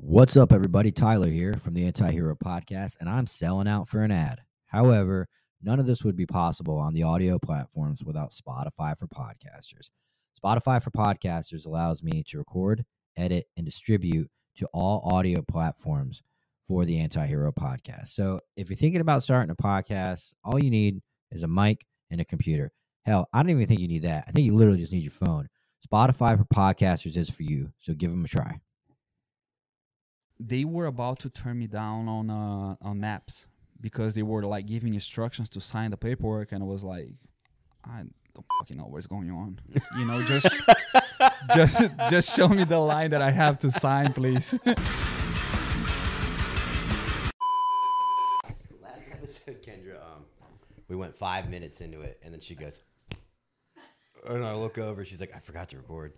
What's up, everybody? Tyler here from the Anti Hero Podcast, and I'm selling out for an ad. However, none of this would be possible on the audio platforms without Spotify for podcasters. Spotify for podcasters allows me to record, edit, and distribute to all audio platforms for the Anti Hero Podcast. So if you're thinking about starting a podcast, all you need is a mic and a computer. Hell, I don't even think you need that. I think you literally just need your phone. Spotify for podcasters is for you, so give them a try. They were about to turn me down on uh, on MEPS because they were like giving instructions to sign the paperwork, and I was like, I don't fucking know what's going on. You know, just just just show me the line that I have to sign, please. Last episode, Kendra, um, we went five minutes into it, and then she goes, and I look over. She's like, "I forgot to record."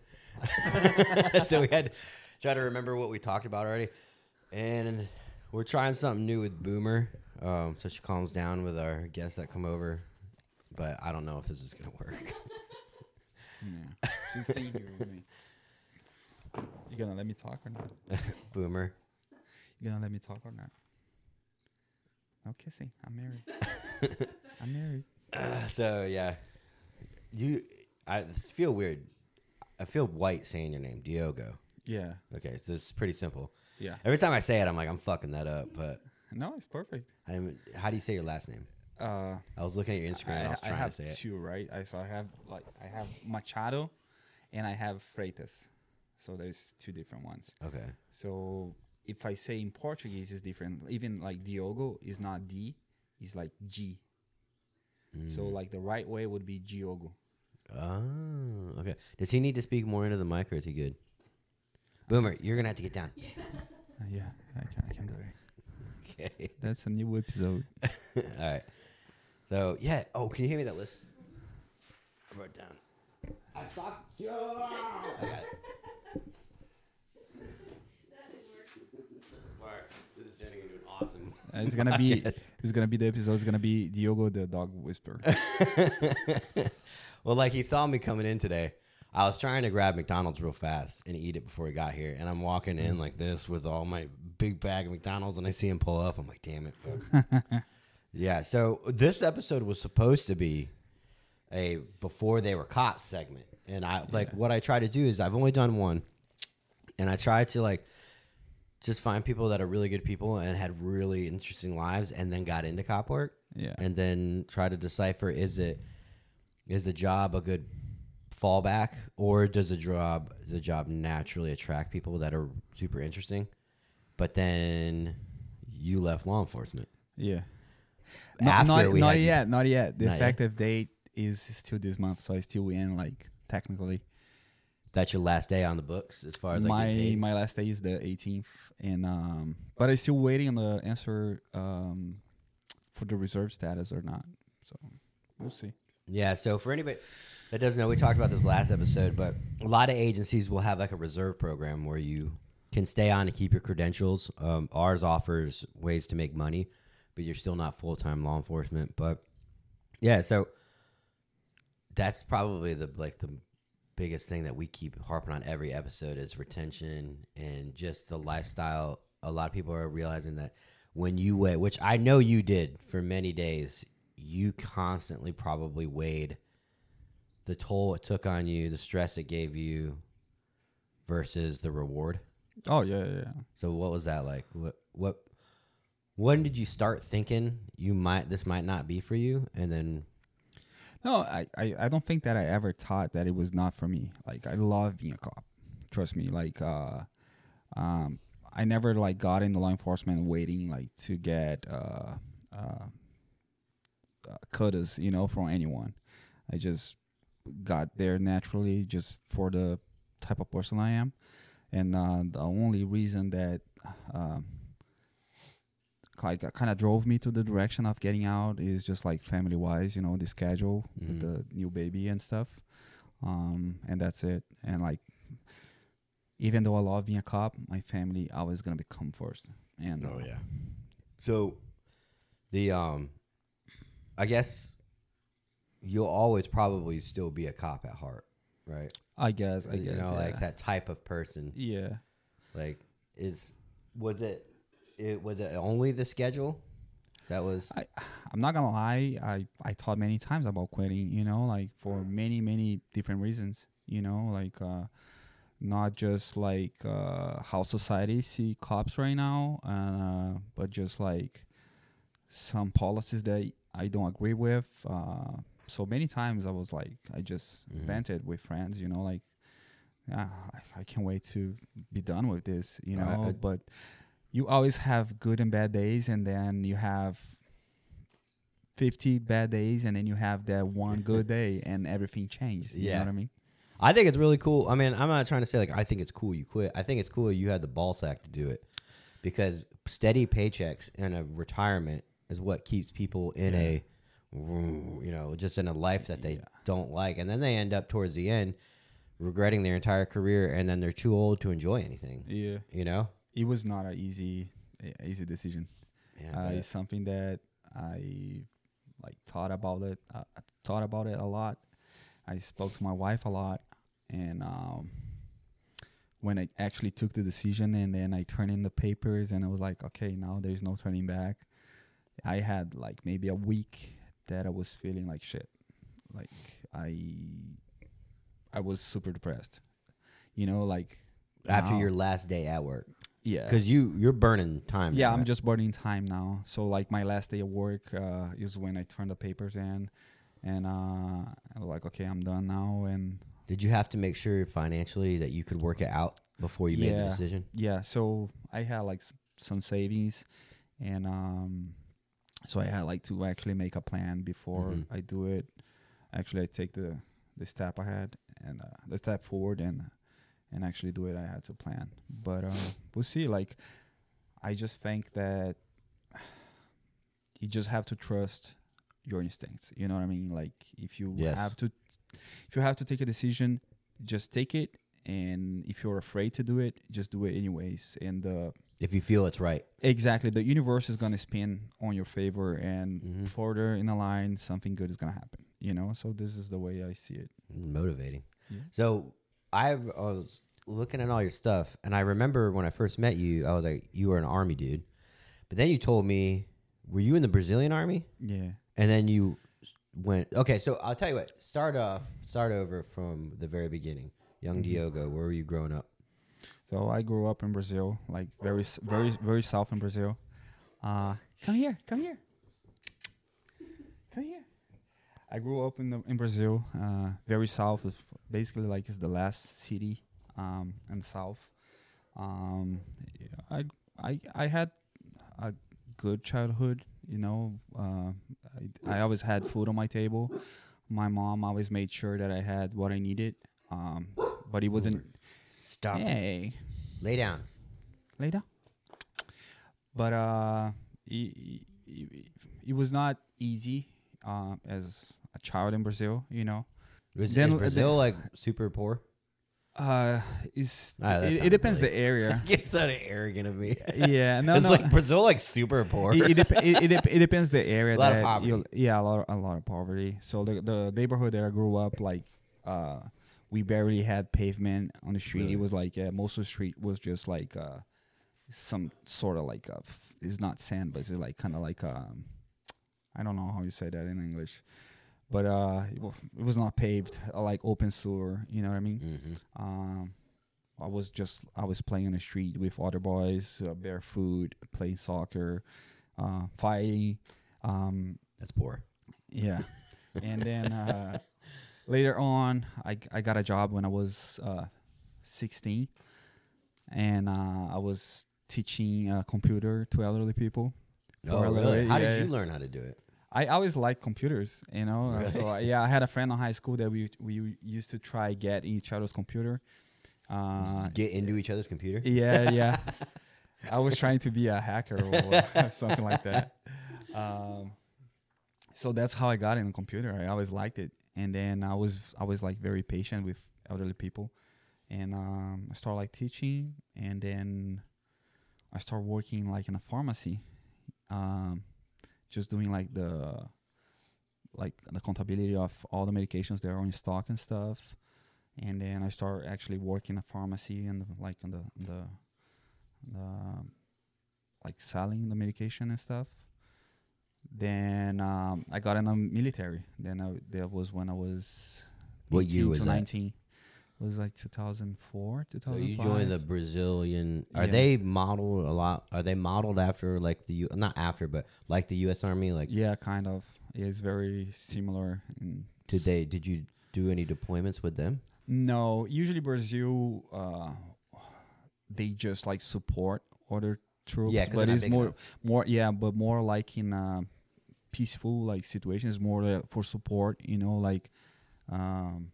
so we had try to remember what we talked about already, and we're trying something new with Boomer. Um, so she calms down with our guests that come over, but I don't know if this is gonna work. yeah, she's staying here with me. You gonna let me talk or not? Boomer, You gonna let me talk or not? No kissing. I'm married. I'm married. Uh, so yeah, you. I feel weird. I feel white saying your name, Diogo. Yeah, Okay, so it's pretty simple. Yeah. Every time I say it, I'm like, I'm fucking that up. But No, it's perfect. I didn't- how do you say your last name? Uh, I was looking at your Instagram. and I, was trying have to say it. two, right? I so I have like I have Machado, and I have Freitas. So there's two different ones. Okay. So if I say in Portuguese, it's different. Even like Diogo is not D, it's like G. So Mm. like the right way would be Diogo. Oh, okay. Does he need to speak more into the mic, or is he good? Boomer, you're gonna have to get down. Uh, yeah, I can I can do it. Okay. That's a new episode. All right. So yeah. Oh, can you hear me that list? I wrote it down. I fucked you. I got it. Mark, this is turning into an awesome. Uh, it's gonna be Yes. it's gonna be the episode. It's gonna be Diogo the dog whisperer. well, like he saw me coming in today. I was trying to grab McDonald's real fast and eat it before he got here, and I'm walking in like this with all my big bag of McDonald's, and I see him pull up. I'm like, damn it. Yeah. So this episode was supposed to be a before they were caught segment, and I like what I try to do is I've only done one, and I try to like just find people that are really good people and had really interesting lives, and then got into cop work Yeah. and then try to decipher is it is the job a good fallback or does the job the job naturally attract people that are super interesting but then you left law enforcement Yeah. After not we not yet, not yet. The Not yet? effective date is still this month, so I still in like technically. that's your last day on the books as far as my my last day is the 18th, and um, but I'm still waiting on the answer um, for the reserve status or not. So we'll see. Yeah, so for anybody that doesn't know, we talked about this last episode, but a lot of agencies will have like a reserve program where you can stay on to keep your credentials. Um, ours offers ways to make money, but you're still not full time law enforcement. But yeah, so that's probably the like the biggest thing that we keep harping on every episode is retention and just the lifestyle. A lot of people are realizing that when you weigh, which I know you did for many days, you constantly probably weighed the toll it took on you, the stress it gave you versus the reward. Oh yeah, yeah. yeah. So what was that like? What what when did you start thinking you might this might not be for you and then No, I, I, I don't think that I ever thought that it was not for me. Like I love being a cop. Trust me. Like uh um I never like got into law enforcement waiting like to get uh uh, uh cutters, you know, from anyone. I just got there naturally just for the type of person I am. And uh the only reason that um like kind of drove me to the direction of getting out is just like family wise, you know, the schedule with Mhm. the new baby and stuff. Um, and that's it. And like, even though I love being a cop, my family always gonna become first. And oh yeah. So the um I guess you'll always probably still be a cop at heart, right? I guess, I you guess, know, like that type of person. Yeah, Like is was it? It was it only the schedule? That was I, I'm not gonna lie. I I thought many times about quitting. You know, like for many many different reasons. You know, like uh, not just like uh, how society see cops right now, and, uh, but just like some policies that I don't agree with. Uh, so many times I was like, I just Mhm. vented with friends. You know, like, yeah, I, I can't wait to be done with this. You know, I- but you always have good and bad days, and then you have 50 bad days, and then you have that one good day, and everything changes. You Yeah. know what I mean? I think it's really cool. I mean, I'm not trying to say like I think it's cool you quit. I think it's cool you had the ball sack to do it because steady paychecks and a retirement is what keeps people in a you know just in a life that they Yeah. don't like, and then they end up towards the end regretting their entire career, and then they're too old to enjoy anything. Yeah. You know? It was not an easy, easy decision. Yeah, uh, it's something that I like thought about it. Uh, I thought about it a lot. I spoke to my wife a lot, and um, when I actually took the decision, and then I turned in the papers, and I was like, okay, now there's no turning back. I had like maybe a week that I was feeling like shit. Like I, I was super depressed. You know, like after now- your last day at work yeah, because you you're burning time. yeah, now, I'm right? just burning time now. So like my last day of work uh, is when I turn the papers in, and uh, I'm like, okay, I'm done now. And Did you have to make sure financially that you could work it out before you made the decision? yeah, so I had like s- some savings, and um, so I had like to actually make a plan before Mhm. I do it. Actually, I take the the step ahead and uh, the step forward and and actually do it. I had to plan, but uh, we'll see. Like, I just think that you just have to trust your instincts. You know what I mean? Like, if you Yes. have to, if you have to take a decision, just take it. And if you're afraid to do it, just do it anyways. And uh, If you feel it's right. exactly, the universe is gonna spin on your favor, and Mhm. further in the line, something good is gonna happen. You know. So this is the way I see it. motivating. Yeah. So I was looking at all your stuff, and I remember when I first met you, I was like, you were an army dude. But then you told me, were you in the Brazilian army? Yeah. And then you went. Okay, so I'll tell you what. Start off. Start over from the very beginning. Young Mhm. Diogo, where were you growing up? So I grew up in Brazil, like very, very, very south in Brazil. Uh, come here, come here, come here. I grew up in the, in Brazil, uh, very south. Basically, like it's the last city um, in the south. Um, I, I, I had a good childhood. You know, uh, I, I always had food on my table. My mom always made sure that I had what I needed. Um, but it wasn't. Stop. Hey, Lay down. Lay down. But uh, it, it, it was not easy uh, as a child in Brazil. You know, Was, Then- is Brazil then- like super poor? uh, is Ah, it, it depends really- the area. It's so arrogant of me. yeah, no, it's no. like Brazil, like super poor. it, it, it, it, it depends the area A lot of poverty. yeah a lot of, a lot of poverty so the the neighborhood that I grew up like uh we barely had pavement on the street Really? it was like uh, most of the street was just like uh some sort of like uh it's not sand but it's like kind of like um I don't know how you say that in English but uh it, wa- it was not paved uh, like open sewer you know what I mean hmm um, I was just I was playing on the street with other boys, uh, barefoot, playing soccer, uh, fighting. Um, That's poor. yeah, and then uh, later on, I I got a job when I was uh, 16, and uh, I was teaching uh, computer to elderly people. Oh, For a little really? How yeah, did you learn how to do it? I always liked computers, you know. Really? So uh, yeah, I had a friend in high school that we we used to try get each other's computer. Uh, Get into each other's computer. yeah, yeah. I was trying to be a hacker or something like that. Um, so that's how I got in the computer. I always liked it, and then I was I was like very patient with elderly people, and um, I started like teaching, and then I started working like in a pharmacy, um, just doing like the like the contability of all the medications that are in stock and stuff and then I start actually working a pharmacy and like in the the the like selling the medication and stuff. Then um, I got in the military. Then I, that was when I was What year 18 was to that? 19. It was like 2004, So 2005. you joined the Brazilian. Are Yeah. they modeled a lot? Are they modeled after like the U? Not after, but like the U.S. Army. Like, yeah, kind of. It's very similar. In did they? Did you do any deployments with them? No, usually Brazil, uh, they just like support other troops. Yeah, but it's more, enough. more, yeah, but more like in uh, peaceful like situations, more like for support. You know, like um,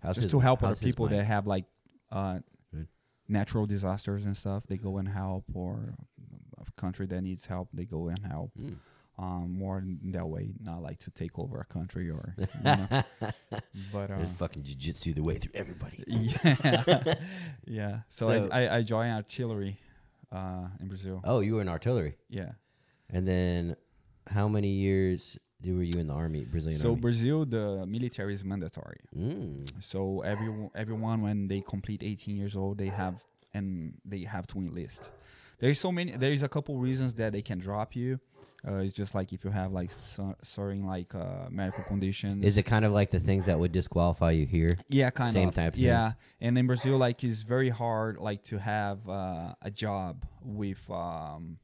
How's just his- to help other people that have like uh, natural disasters and stuff. They go and help, or a country that needs help, they go and help. Mm. Um, more in that way, not like to take over a country or. You know. but uh, There's fucking jujitsu the way through everybody. yeah, yeah. So, So- I, I I joined artillery uh, in Brazil. Oh, you were in artillery, Yeah. and then how many years were you in the army, Brazilian So army? Brazil, the military is mandatory. Mm. So everyone everyone when they complete 18 years old, they have and they have to enlist. There's so many. There's a couple reasons that they can drop you. Uh, it's just like if you have like so- certain like uh, medical conditions. Is it kind of like the things that would disqualify you here? Yeah, kind Same of. Same type of yeah, things. and in Brazil, like it's very hard, like to have uh, a job with. Um,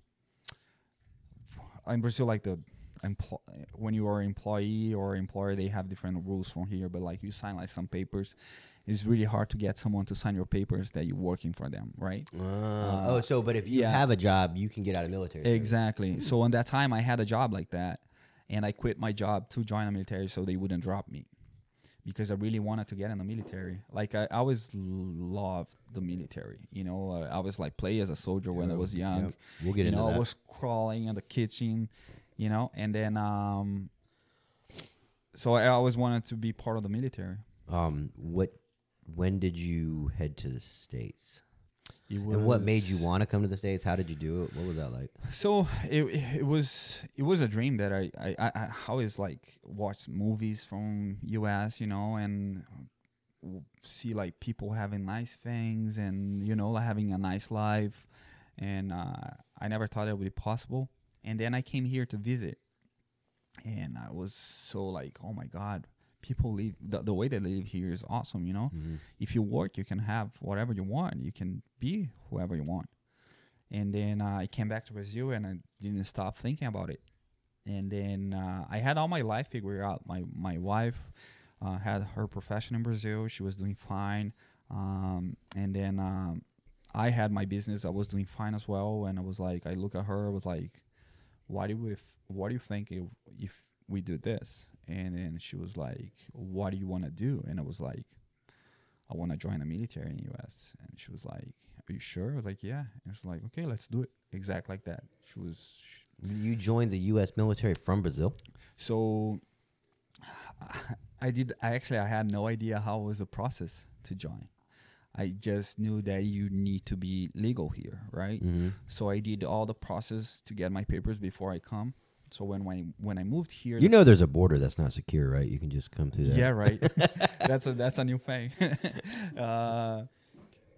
in Brazil, like the empl- when you are employee or employer, they have different rules from here. But like you sign like some papers, it's really hard to get someone to sign your papers that you're working for them, right? Uh, oh, so but if you yeah. have a job, you can get out of military. service. Exactly. So in that time, I had a job like that, and I quit my job to join the military so they wouldn't drop me, because I really wanted to get in the military. Like I, I always loved the military. You know, uh, I was like play as a soldier when I was young. yep. We'll get you into know, that. I was crawling in the kitchen, you know, and then um, so I always wanted to be part of the military. um, what? When did you head to the states? And what made you want to come to the states? How did you do it? What was that like? So it it was it was a dream that I I, I, I always like watch movies from U.S. you know and see like people having nice things and you know like having a nice life and uh, I never thought it would be possible and then I came here to visit and I was so like oh my god people live the, the way they live here is awesome you know Mhm. if you work, you can have whatever you want. You can be whoever you want. And then uh, I came back to Brazil and I didn't stop thinking about it. And then uh, I had all my life figured out. My my wife uh, had her profession in Brazil. She was doing fine. Um, and then um, I had my business. I was doing fine as well. And I was like, I look at her. I was like, why do we? F- what do you think if, if we do this? And then she was like, what do you want to do? And I was like, I want to join the military in the U.S. And she was like, Are you sure? I was like, Yeah. And she was like, Okay, let's do it. Exact like that. She was You joined the U.S. military from Brazil. so. I did. I actually I had no idea how was the process to join. I just knew that you need to be legal here, right? Mm-hmm. So I did all the process to get my papers before I come. So when when I, when I moved here, You know, there's a border that's not secure, right? You can just come through that. Yeah, right. that's a that's a new thing. uh,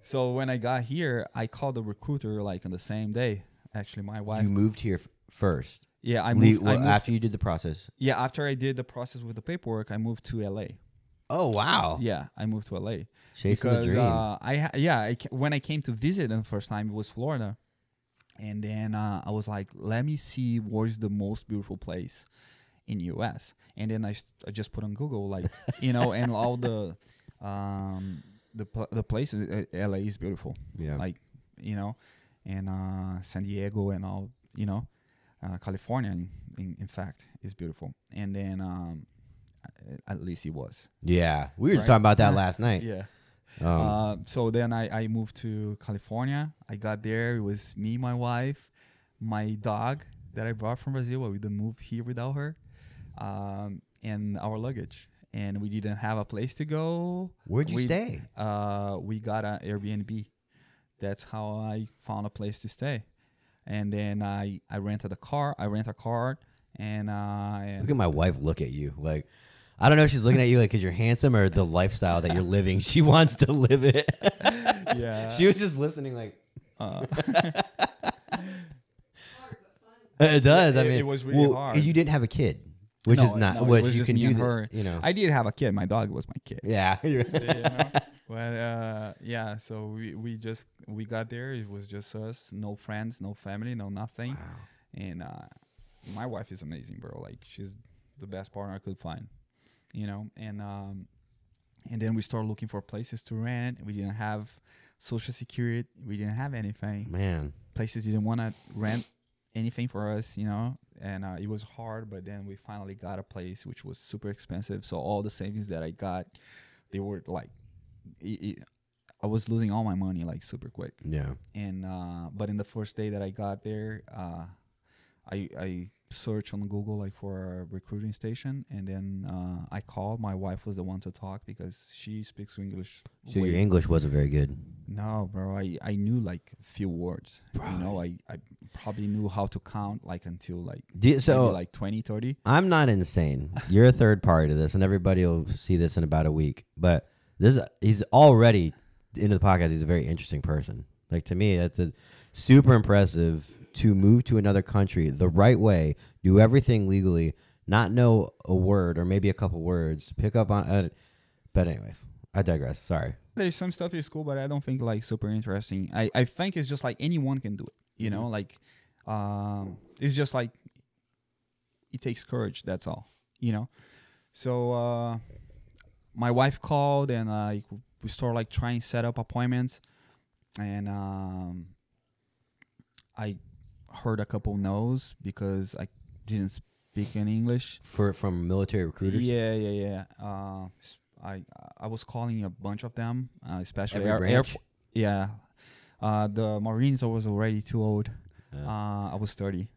so when I got here, I called the recruiter like on the same day. Actually, my wife. You moved here f- first. yeah, I Le- moved, well, I moved. after you did the process. yeah, after I did the process with the paperwork, I moved to LA. Oh wow! Yeah, I moved to LA Chasing the because dream. uh, I ha- yeah I ca- when I came to visit the first time it was Florida, and then uh, I was like, let me see where's the most beautiful place in U.S. And then I, st- I just put on Google like you know and all the um the pl- the places uh, L.A. is beautiful yeah. like you know and uh, San Diego and all you know uh, California in, in, in fact is beautiful and then um at least it was yeah. We were just Right? talking about that last night. yeah. Um, Uh, so then I, I moved to California. I got there. It was me, my wife, my dog that I brought from Brazil. We didn't move here without her, um, and our luggage. And we didn't have a place to go. Where'd you we, stay? Uh, we got an Airbnb. That's how I found a place to stay. And then I, I rented a car. I rent a car, and uh, and Look at my wife. Look at you. Like, I don't know if she's looking at you like because you're handsome or the lifestyle that you're living. She wants to live it. yeah. she was just listening. Like, Uh, it does. I mean, it was really well, hard. You didn't have a kid, which No, is not no, it was you can do. her. You know, I did have a kid. My dog was my kid. yeah. you know? But uh, yeah, so we, we just we got there. It was just us, no friends, no family, no nothing. Wow. And uh, my wife is amazing, bro. Like she's the best partner I could find, you know. And um, and then we started looking for places to rent. We didn't have social security. We didn't have anything. Man, Places didn't want to rent anything for us, you know. And uh, it was hard, but then we finally got a place which was super expensive. So all the savings that I got, they were like, it, it, I was losing all my money like super quick yeah. and uh but in the first day that i got there uh i i searched on google like for a recruiting station and then uh i called my wife was the one to talk because she speaks english So way- your English wasn't very good. no bro i i knew like a few words you know i i probably knew how to count like until like you, so like 20 30 I'm not insane. You're a third party to this, and everybody will see this in about a week. But this he's already into the podcast. He's a very interesting person. Like to me, that's a, super impressive to move to another country the right way, do everything legally, not know a word or maybe a couple words, pick up on. Uh, but anyways, I digress. Sorry. there's some stuff is cool, but I don't think like super interesting. I, I think it's just like anyone can do it. You know, like um, it's just like it takes courage. That's all. You know. So uh, my wife called and like we started like trying to set up appointments, and um, I heard a couple no's because I didn't speak any English. For from military recruiters. Yeah, yeah, yeah. Uh, I I was calling a bunch of them, uh, especially Every Air, Air branch? Fo- yeah, uh, the Marines. I was already too old. Uh, Uh, I was thirty,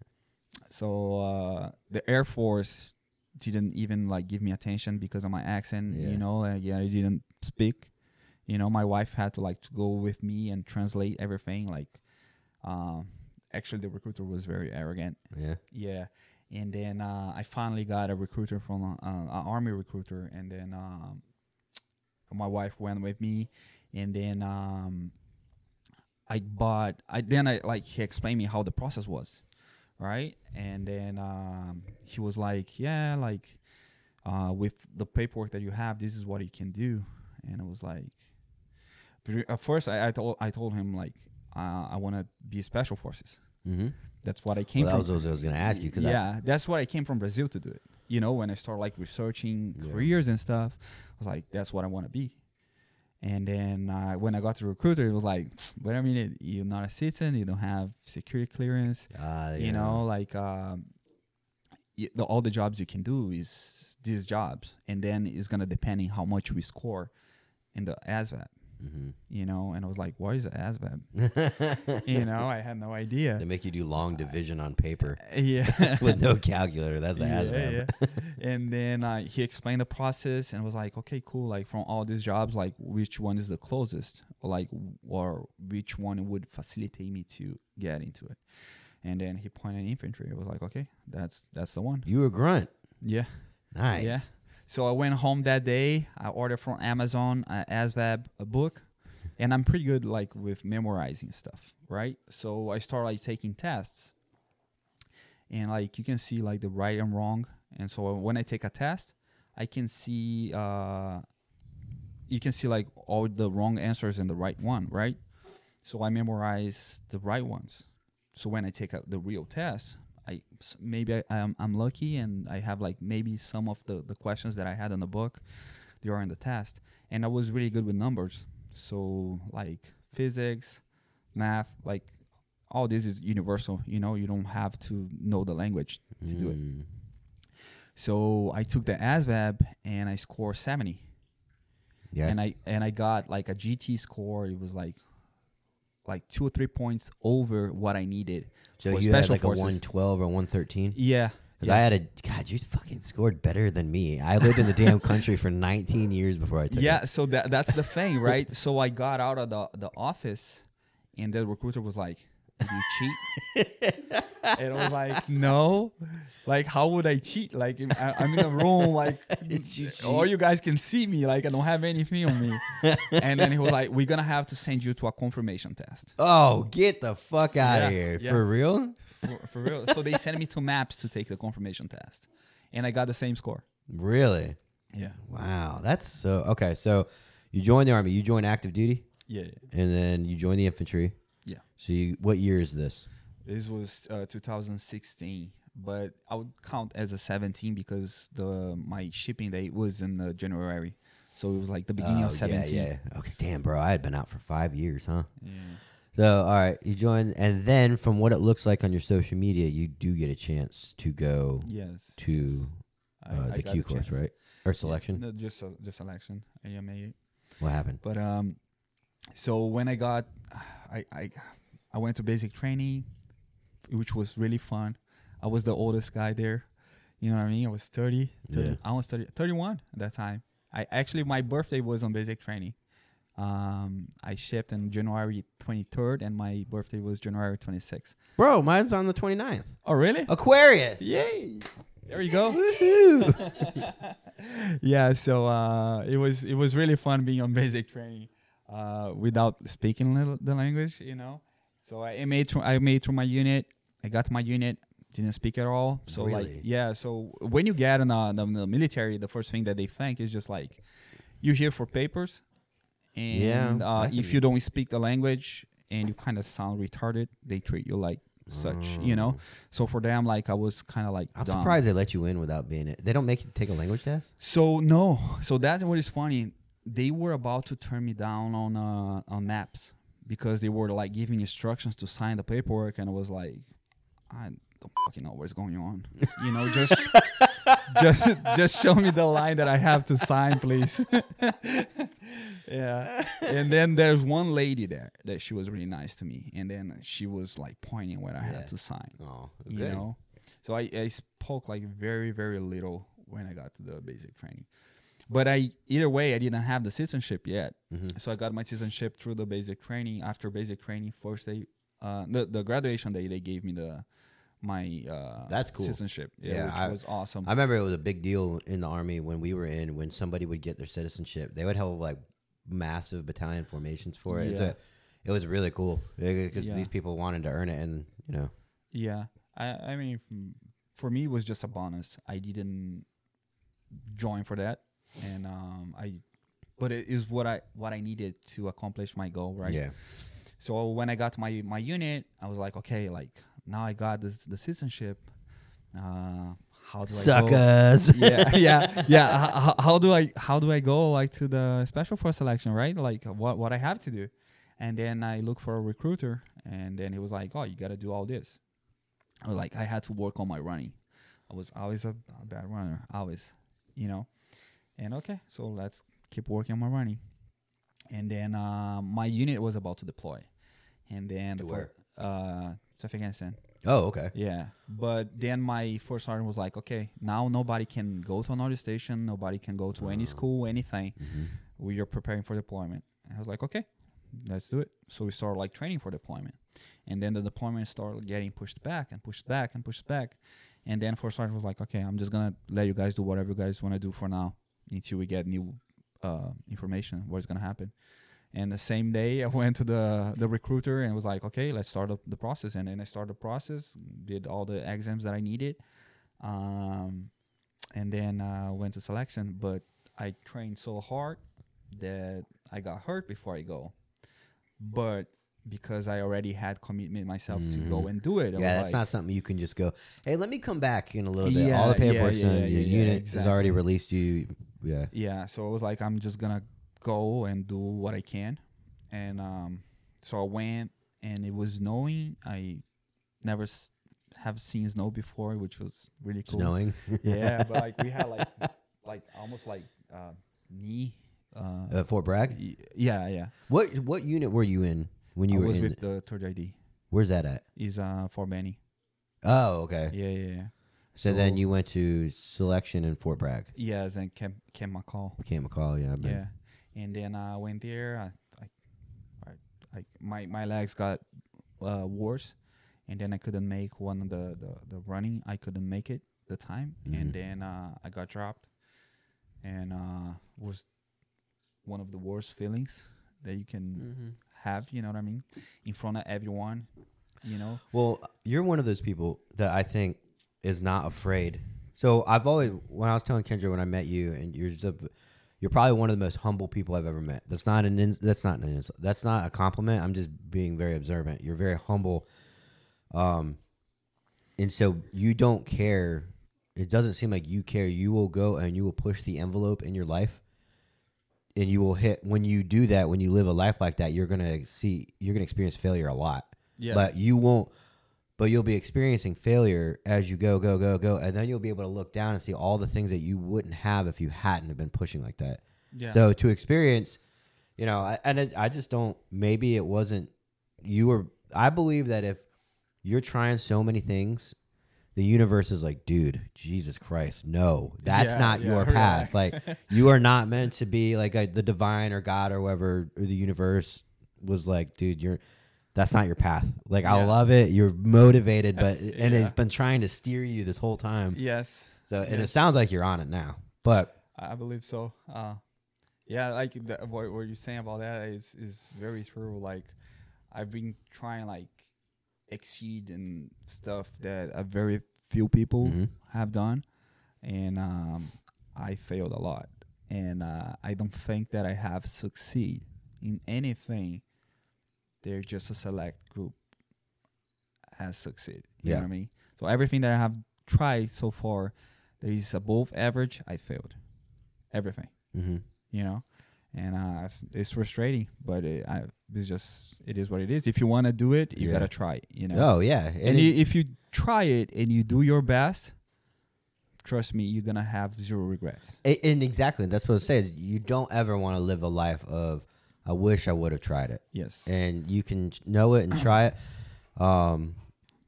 so uh, the Air Force didn't even like give me attention because of my accent. Yeah. You know, like yeah, I didn't speak. You know, my wife had to like to go with me and translate everything. Like, um, actually, the recruiter was very arrogant. yeah. Yeah, and then uh, I finally got a recruiter from uh, an army recruiter, and then um, my wife went with me, and then um, I bought. I then I like he explained me how the process was, right? And then um, he was like, "Yeah, like uh, with the paperwork that you have, this is what you can do." And I was like, at first I, I told I told him like uh, I want to be special forces. Mm-hmm. That's what I came Well, that from. was what I was going to ask you because yeah, that's what I came from Brazil to do it. You know, when I started like researching Yeah. careers and stuff, I was like, that's what I want to be. And then uh, when I got to recruiter, it was like, wait a minute, you're not a citizen, you don't have security clearance. uh, You know, like um, y the, all the jobs you can do is these jobs, and then it's gonna depend on how much we score in the ASVAB. Mm-hmm. You know, and I was like, "Why what is the ASVAB? you know, I had no idea. They make you do long division on paper Yeah. with no calculator. That's the ASVAB. yeah. and then uh, he explained the process and was like, okay, cool. Like from all these jobs, like which one is the closest, like, or which one would facilitate me to get into it. And then he pointed infantry. I was like, okay, that's that's the one. You were a grunt. Yeah, Nice. yeah. So I went home that day. I ordered from Amazon uh, ASVAB a book, and I'm pretty good like with memorizing stuff, right? So I started like taking tests, and like you can see like the right and wrong. And so when I take a test, I can see uh, you can see like all the wrong answers and the right one, right? So I memorize the right ones. So when I take a, the real test, I maybe I, I'm I'm lucky and I have like maybe some of the the questions that I had in the book, they are in the test, and I was really good with numbers. So like physics, math, like all this is universal. You know, you don't have to know the language to do it. Mm. So I took the ASVAB and I scored seventy, Yes. and I and I got like a GT score. It was like like two or three points over what I needed. so for you had like forces. a 112 or 113? Yeah. Because I had a God, you fucking scored better than me. I lived in the damn country for 19 years before I took yeah it. so that that's the thing right so i got out of the the office and the recruiter was like did you cheat and i was like no like how would i cheat like I, i'm in a room like you all you guys can see me like i don't have anything on me and then he was like we're gonna have to send you to a confirmation test Oh, get the fuck out Yeah, of here. yeah. For real? for, for real. So they sent me to MEPS to take the confirmation test, and I got the same score. Really? Yeah. Wow, that's so okay. So you joined the army. You joined active duty, Yeah. and then you joined the infantry. Yeah. So you, what year is this? This was uh, 2016, but I would count as a 17 because the my shipping date was in uh, January, so it was like the beginning Oh, of 17. Yeah, yeah. Okay, damn, bro. I had been out for five years, huh? Yeah. So, all right, you joined, and then from what it looks like on your social media, you do get a chance to go Yes. to yes. Uh, I the got Q course, chance. right? Or Yeah, selection. no, just se- just selection. I it. What happened? But um, so when I got, I I I went to basic training, which was really fun. I was the oldest guy there. You know what I mean? I was 30, 30 Yeah. I was 30, 31 at that time. I actually my birthday was on basic training. Um, I shipped on January 23rd, and my birthday was January 26th. Bro, mine's on the 29th. Oh, really? Aquarius. Yay! There you go. Woohoo. yeah, so uh, it was it was really fun being on basic training uh, without speaking the language, you know. So I made through I made through my unit. I got my unit, didn't speak at all. So like yeah, so when you get in the, the, the military, the first thing that they think is just like you're here for papers, and Yeah, uh, if you don't speak the language and you kind of sound retarded, they treat you like such, you know. Oh. So for them, like I was kind of like I'm dumb. surprised they let you in without being it. They don't make you take a language test? So no, so that's what is funny. They were about to turn me down on uh, on MEPS because they were like giving instructions to sign the paperwork, and I was like, I don't fucking know what's going on. You know, just just just show me the line that I have to sign, please. yeah. And then there's one lady there that she was really nice to me, and then she was like pointing what I Yeah. had to sign Oh, you know so I, I spoke like very very little when i got to the basic training but i either way i didn't have the citizenship yet hmm so i got my citizenship through the basic training after basic training first day uh the, the graduation day they gave me the my uh That's cool. citizenship yeah, Yeah, which I- was awesome I remember it was a big deal in the army when we were in. When somebody would get their citizenship, they would have like massive battalion formations for it. Yeah. it was really cool because Yeah. these people wanted to earn it, and you know, Yeah, I I mean, for me, it was just a bonus. I didn't join for that, and um, I, but it is what I what I needed to accomplish my goal, right? yeah, So when I got to my my unit, I was like, okay, like now I got this the citizenship. Uh, how do I go? suckers. yeah, yeah, yeah. H- h- how do I how do I go like to the special force selection, right? Like what what I have to do, and then I look for a recruiter, and then he was like, "Oh, you got to do all this." I was like, I had to work on my running. I was always a, a bad runner, always, you know. And okay, so let's keep working on my running. And then uh, my unit was about to deploy, and then To the fir- Uh, South Afghanistan. Oh, okay. Yeah, but then my first sergeant was like, "Okay, now nobody can go to another station. Nobody can go to any Oh. school, anything. hmm We are preparing for deployment." And I was like, "Okay, let's do it." So we started like training for deployment, and then the deployment started getting pushed back and pushed back and pushed back, and then first sergeant was like, "Okay, I'm just gonna let you guys do whatever you guys want to do for now until we get new uh, information what's gonna happen." And the same day, I went to the the recruiter and was like, "Okay, let's start up the process." And then I started the process, did all the exams that I needed, um, and then uh, went to selection. But I trained so hard that I got hurt before I go. But because I already had commitment myself to go Mhm. and do it, I Yeah, that's like, not something you can just go. Hey, let me come back in a little bit. All the paperwork yeah, done. yeah, Your yeah, unit has already released you. Yeah. yeah so i was like i'm just gonna go and do what i can and um so i went and it was snowing i never s- have seen snow before which was really cool Snowing. yeah but like we had like like almost like uh knee uh uh, Fort Bragg. y- yeah yeah What what unit were you in when you i were was in? with the third id where's that at? is uh Fort Benning Oh, okay. yeah yeah yeah So, then you went to selection in Fort Bragg. yes and camp camp Mackall Can't recall. Yeah. I've been- Yeah, and then I went there. I, I, I, I my my legs got uh, worse, and then I couldn't make one of the the, the running. I couldn't make it the time, Mhm. and then uh, I got dropped, and uh, was one of the worst feelings that you can Mm-hmm. have. You know what I mean? In front of everyone, You know. Well, you're one of those people that I think is not afraid. So I've always, when I was telling Kendra when I met you, and you're just a, you're probably one of the most humble people I've ever met. That's not an ins- that's not an ins- that's not a compliment. I'm just being very observant. You're very humble, um, and so you don't care. It doesn't seem like you care. You will go and you will push the envelope in your life, and you will hit. When you do that, when you live a life like that, you're gonna see you're gonna experience failure a lot Yeah. but you won't but you'll be experiencing failure as you go go go go and then you'll be able to look down and see all the things that you wouldn't have if you hadn't have been pushing like that. Yeah. so to experience you know I, and it, i just don't maybe it wasn't you were i believe that if you're trying so many things the universe is like dude jesus christ no that's Yeah, not yeah, your path. Like you are not meant to be like a, the divine or god or whoever or the universe was like dude you're that's not your path like i love it you're motivated but and Yeah. it's been trying to steer you this whole time yes. so and it sounds like you're on it now but I believe so. Uh, yeah, like the, what, what you're saying about that is is very true. Like I've been trying like exceed and stuff that a very few people Mhm. have done, and um, I failed a lot. And uh, I don't think that I have succeed in anything. They're just a select group has succeeded. You Yeah. know what I mean? So everything that I have tried so far, that is above average, I failed. Everything, mm-hmm. you know, and uh, it's, it's frustrating, but it, I, it's just it is what it is. If you want to do it, you Yeah. gotta try. it, You know, oh yeah and, and i- if you try it and you do your best, trust me, you're gonna have zero regrets. A- And exactly, that's what it says. You don't ever want to live a life of, I wish I would have tried it. Yes. And you can know it and try it. Um,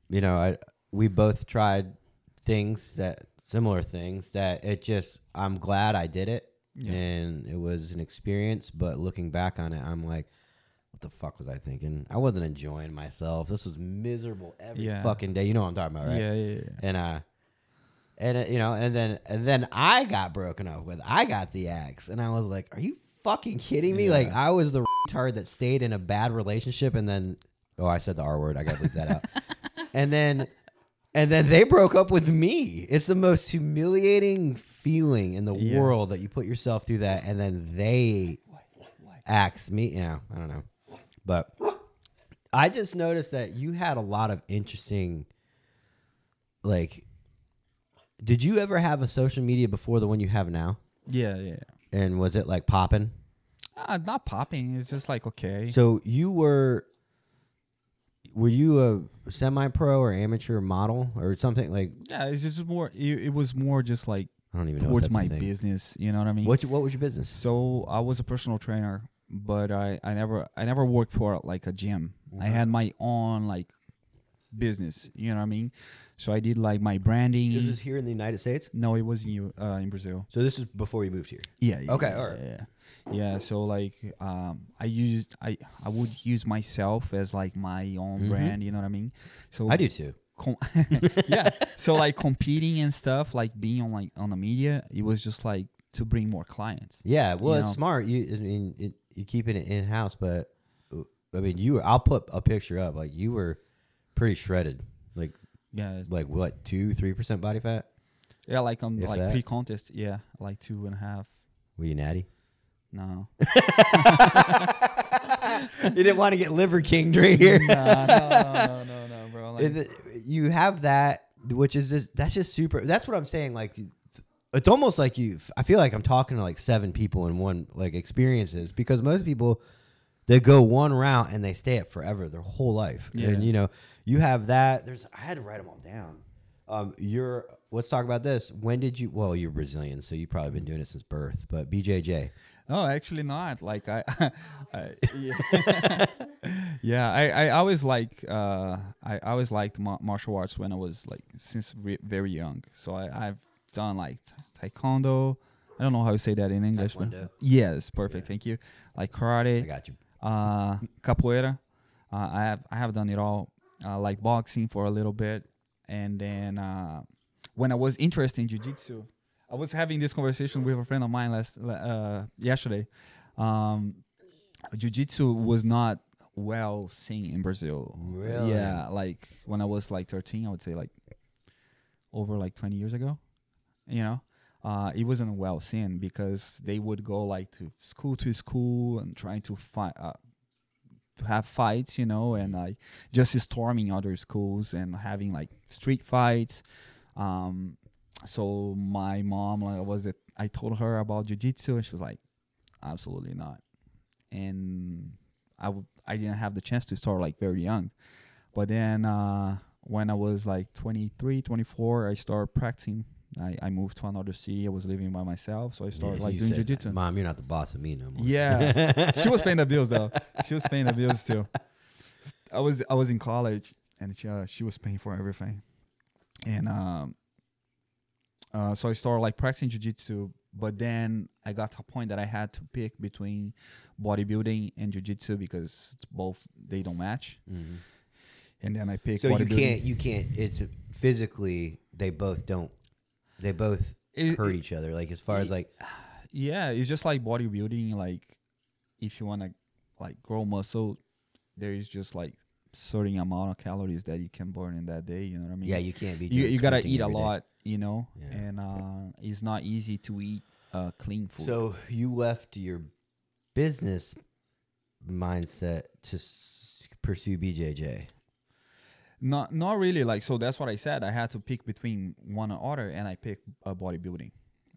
you know, I we both tried things that similar things that it just. I'm glad I did it, Yeah. and it was an experience. But looking back on it, I'm like, what the fuck was I thinking? I wasn't enjoying myself. This was miserable every Yeah. fucking day. You know what I'm talking about, right? Yeah, yeah, yeah. and uh and uh, you know and then and then i got broken up with i got the axe and i was like are you fucking kidding me? Yeah. like i was the retard that stayed in a bad relationship and then oh i said the r word. I gotta leave that out. And then and then they broke up with me. It's the most humiliating feeling in the Yeah. world that you put yourself through that and then they axe me. You know i don't know. But i just noticed that you had a lot of interesting like did you ever have a social media before the one you have now? Yeah, yeah. And was it like popping Uh, not popping. It's just like okay. so you were were you a semi-pro or amateur model or something like yeah, it's just more. It, it was more just like i don't even towards my business. You know what I mean? what, what was your business So I was a personal trainer, but I, I never I never worked for like a gym. I had my own like business. You know what I mean? So I did like my branding. Is this is here in the united states no, it was in you uh, in Brazil. so this is before you moved here Yeah. yeah, Okay, yeah, alright. Yeah. Yeah. So like, um, I used I I would use myself as like my own Mhm. brand. You know what I mean? So i do too com- yeah. So like competing and stuff, like being on like on the media, it was just like to bring more clients. yeah well it's know. smart you i mean it, you keeping it in-house but uh, i mean you were i'll put a picture up like you were pretty shredded like Yeah. like what two three percent body fat Yeah, like on If like that. pre-contest, yeah, like two and a half. were you natty No, you didn't want to get liver kinged right here no, no, no, no, no, bro. Like, Is it- you have that, which is just that's just super. That's what I'm saying. Like, it's almost like you. I feel like I'm talking to like seven people in one like experiences because most people they go one route and they stay it forever, their whole life. Yeah. And you know, you have that. There's I had to write them all down. Um, you're. Let's talk about this. When did you? Well, you're Brazilian, so you've probably been doing it since birth. But BJJ. no, actually not. Like I, I yeah, yeah. I, I always like uh, I always liked ma- martial arts when I was like since re- very young. So I, I've done like taekwondo. I don't know how to say that in English. but- Taekwondo. Yes, perfect. Yeah. Thank you. Like karate. I got you. Uh, capoeira. Uh, I have I have done it all. Uh, like boxing for a little bit, and then uh, when I was interested in jiu-jitsu, I was having this conversation with a friend of mine last uh, yesterday. Um, jiu-jitsu was not well seen in Brazil. Really? Yeah, like when I was like 13, I would say like over like 20 years ago. You know, uh, it wasn't well seen because they would go like to school to school and trying to fight. Uh, to have fights, you know, and like just storming other schools and having like street fights. Um, so my mom like, was it? I told her about jujitsu, and she was like, "Absolutely not." And I w- I didn't have the chance to start like very young, but then uh, when I was like 23, 24, I started practicing. I, I moved to another city. I was living by myself, so I started Yeah, like doing said, jujitsu. Mom, you're not the boss of me no more. Yeah, she was paying the bills though. She was paying the bills too. I was I was in college and she uh, she was paying for everything, and um, uh, so I started like practicing jujitsu. But then I got to a point that I had to pick between bodybuilding and jujitsu because it's both they don't match. Mhm. And then I picked So you can't, you can't. It's physically they both don't. They both It- hurt each other. Like as far as like yeah it's just like bodybuilding like if you want to like grow muscle there is just like certain amount of calories that you can burn in that day you know what i mean yeah, you can't be. you, you gotta eat a every day. lot you know Yeah. and uh it's not easy to eat uh clean food So you left your business mindset to s- pursue BJJ. Not not really like so that's what i said i had to pick between one or other and i picked uh, bodybuilding.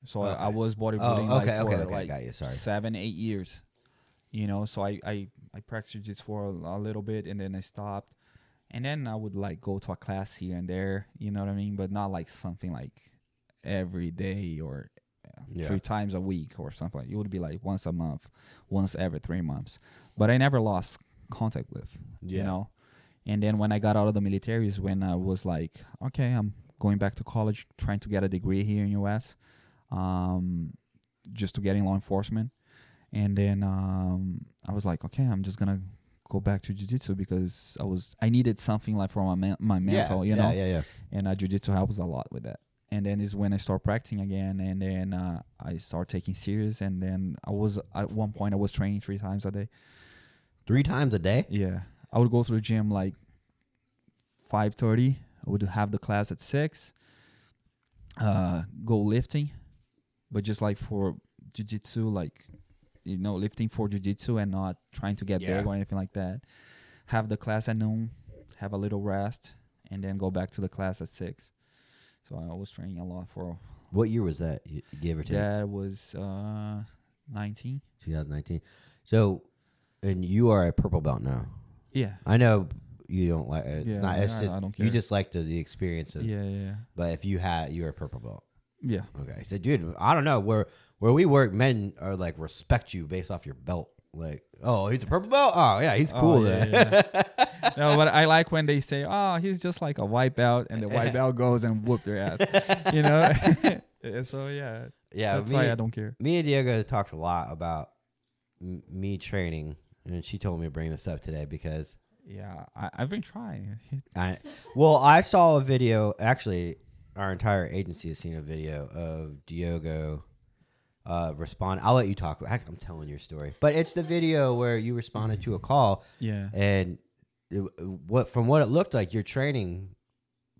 So I, I was bodybuilding Oh, like okay, for okay, okay, like got you, sorry. seven eight years you know? So i i, I practiced jiu for a, a little bit and then i stopped. And then i would like go to a class here and there you know what i mean? But not like something like every day or uh, Yeah. three times a week or something like it would be like once a month once every three months. But i never lost contact with you Yeah. know and then when i got out of the military is when i was like okay i'm going back to college trying to get a degree here in us um, just to get in law enforcement. And then um, i was like okay i'm just gonna go back to jiu-jitsu because i was i needed something like for my, men- my mental yeah, you know? Yeah, yeah, and uh, jiu-jitsu helps a lot with that. And then is when i start practicing again and then uh, i start taking serious and then i was at one point i was training three times a day. Three times a day. yeah i would go to the gym like 5.30 i would have the class at 6 uh, go lifting but just like for jiu-jitsu like you know lifting for jiu-jitsu and not trying to get Yeah. big or anything like that have the class at noon have a little rest and then go back to the class at 6 so i was training a lot for What year was that? You give or take. that was uh 19 2019. So, and you are a purple belt now. Yeah I know you don't like. It's Yeah, not. It's I- just I don't you just like the, the experience of. yeah yeah But if you had, you're a purple belt. yeah Okay. So, dude, I don't know where where we work. Men are like respect you based off your belt. Like, oh, he's a purple belt. Oh, yeah, he's Oh, cool. yeah, then. no, but I like when they say, "Oh, he's just like a white belt," and the white belt goes and whoop their ass. You know. So yeah, yeah. that's me, why I don't care. me and Diego talked a lot about m- me training, and she told me to bring this up today because Yeah, I, I've been trying. I well, I saw a video. Actually, our entire agency has seen a video of Diogo uh, respond. I'll let you talk. I'm telling your story, but it's the video where you responded to a call, Yeah. and it, what from what it looked like, your training,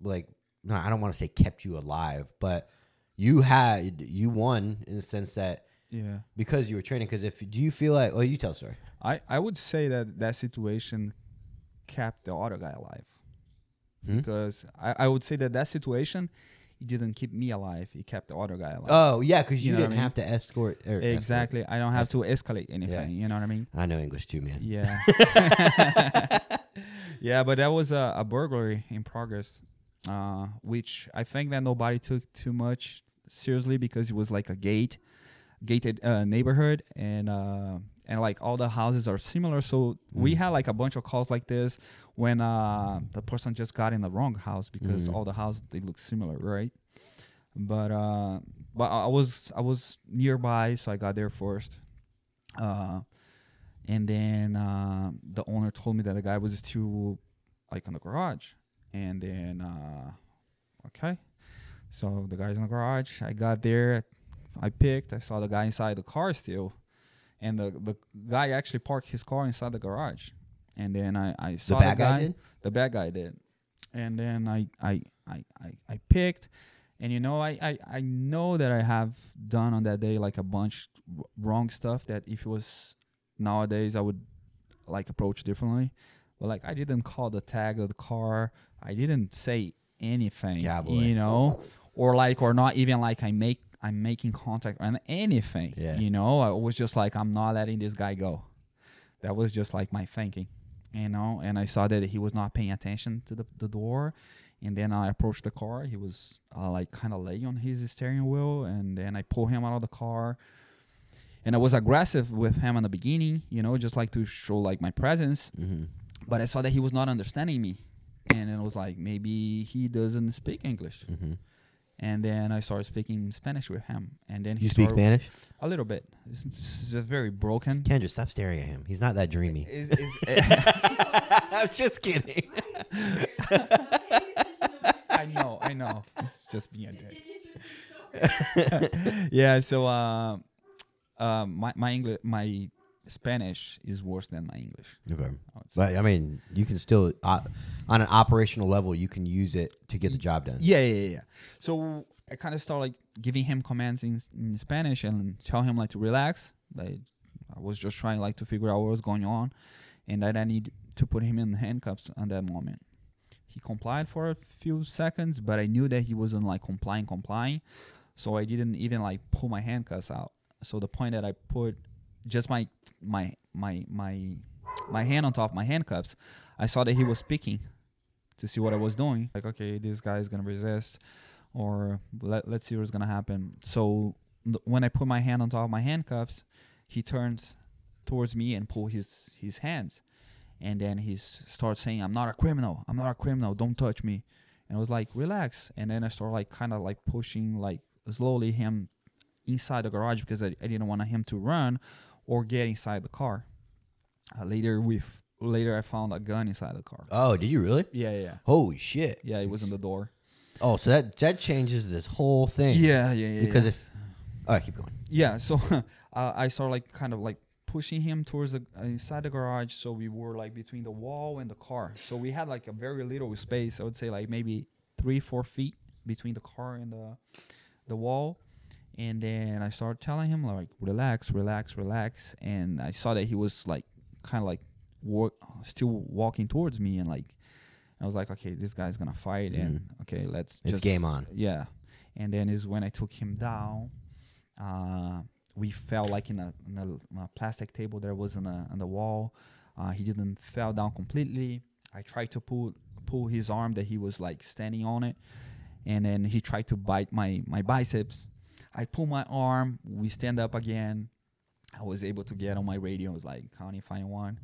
like no, I don't want to say kept you alive, but you had you won in the sense that Yeah. because you were training. Because if do you feel like, well, you tell the story. I, I would say that that situation kept the other guy alive Hmm? because I, I would say that that situation it didn't keep me alive. It kept the other guy alive. Oh yeah, because you, You know didn't I mean? have to escort. Or escort. exactly. I don't have to escalate anything. You know what I mean? I know English too, man. Yeah. yeah, but that was a, a burglary in progress, uh, which I think that nobody took too much seriously because it was like a gate, gated uh, neighborhood, and uh, and like all the houses are similar. So we Mm. had like a bunch of calls like this when uh, the person just got in the wrong house because Mhm. all the houses they look similar, right? But uh, but I was I was nearby, so I got there first. Uh, and then uh, the owner told me that the guy was still like in the garage. And then uh, okay, so the guy's in the garage. I got there, I picked. I saw the guy inside the car still, and the the guy actually parked his car inside the garage. and then I I saw the bad guy did? The bad guy did, and then I I I I, I picked. And you know, I, I, I know that I have done on that day like a bunch wrong stuff that if it was nowadays I would like approach differently. But like I didn't call the tag of the car. I didn't say anything. Yeah, you know, or like or not even like I make I'm making contact on anything. Yeah. You know, I was just like I'm not letting this guy go. That was just like my thinking. You know, and I saw that he was not paying attention to the, the door. And then I approached the car. He was uh, like kind of laying on his steering wheel. And then I pull him out of the car and I was aggressive with him in the beginning, you know, just like to show like my presence. Mm-hmm. But I saw that he was not understanding me, and it was like maybe he doesn't speak English. Mm-hmm. And then I started speaking Spanish with him, and then he You speak Spanish? a little bit. It's, it's just very broken. Kendra, stop staring at him. He's not that dreamy. Is- is- I'm just kidding. I know, I know. It's just being a dick. yeah. So, uh, uh, my my English, my Spanish is worse than my English. Okay. I. But I mean, you can still, uh, on an operational level, you can use it to get the job done. Yeah, yeah, yeah, yeah. So I kind of start like giving him commands in, in Spanish and tell him like to relax. Like I was just trying like to figure out what was going on, and that I need to put him in handcuffs at that moment. He complied for a few seconds, but I knew that he wasn't like complying, complying. So I didn't even like pull my handcuffs out. So the point that I put just my my my my my hand on top of my handcuffs, I saw that he was speaking to see what I was doing. Like, okay, this guy is gonna resist, or let let's see what's gonna happen. So when I put my hand on top of my handcuffs, he turns towards me and pull his his hands, and then he starts saying, "I'm not a criminal. I'm not a criminal. Don't touch me." And I was like, "Relax." And then I start like kind of like pushing like slowly him inside the garage because I, I didn't want him to run or get inside the car. Uh, later we f- later I found a gun inside the car. Oh, did you really? Yeah, yeah, yeah. Holy shit. Yeah, it was in the door. Oh, so that that changes this whole thing. Yeah, yeah, yeah. Because yeah. if, all right, keep going. yeah, so uh, I started like kind of like pushing him towards the uh, inside the garage, so we were like between the wall and the car. So we had like a very little space. I would say like maybe three, four feet between the car and the the wall. And then I started telling him like, relax, relax, relax. And I saw that he was like kind of like walk, still walking towards me, and like I was like, okay, this guy's gonna fight, and okay, let's It's just game on. yeah, and then is when I took him down. Uh, we fell like in a, in a, a plastic table that was on the on the wall. Uh, he didn't fell down completely. I tried to pull pull his arm that he was like standing on it, and then he tried to bite my my biceps. I pull my arm. We stand up again. I was able to get on my radio. It was like county final one.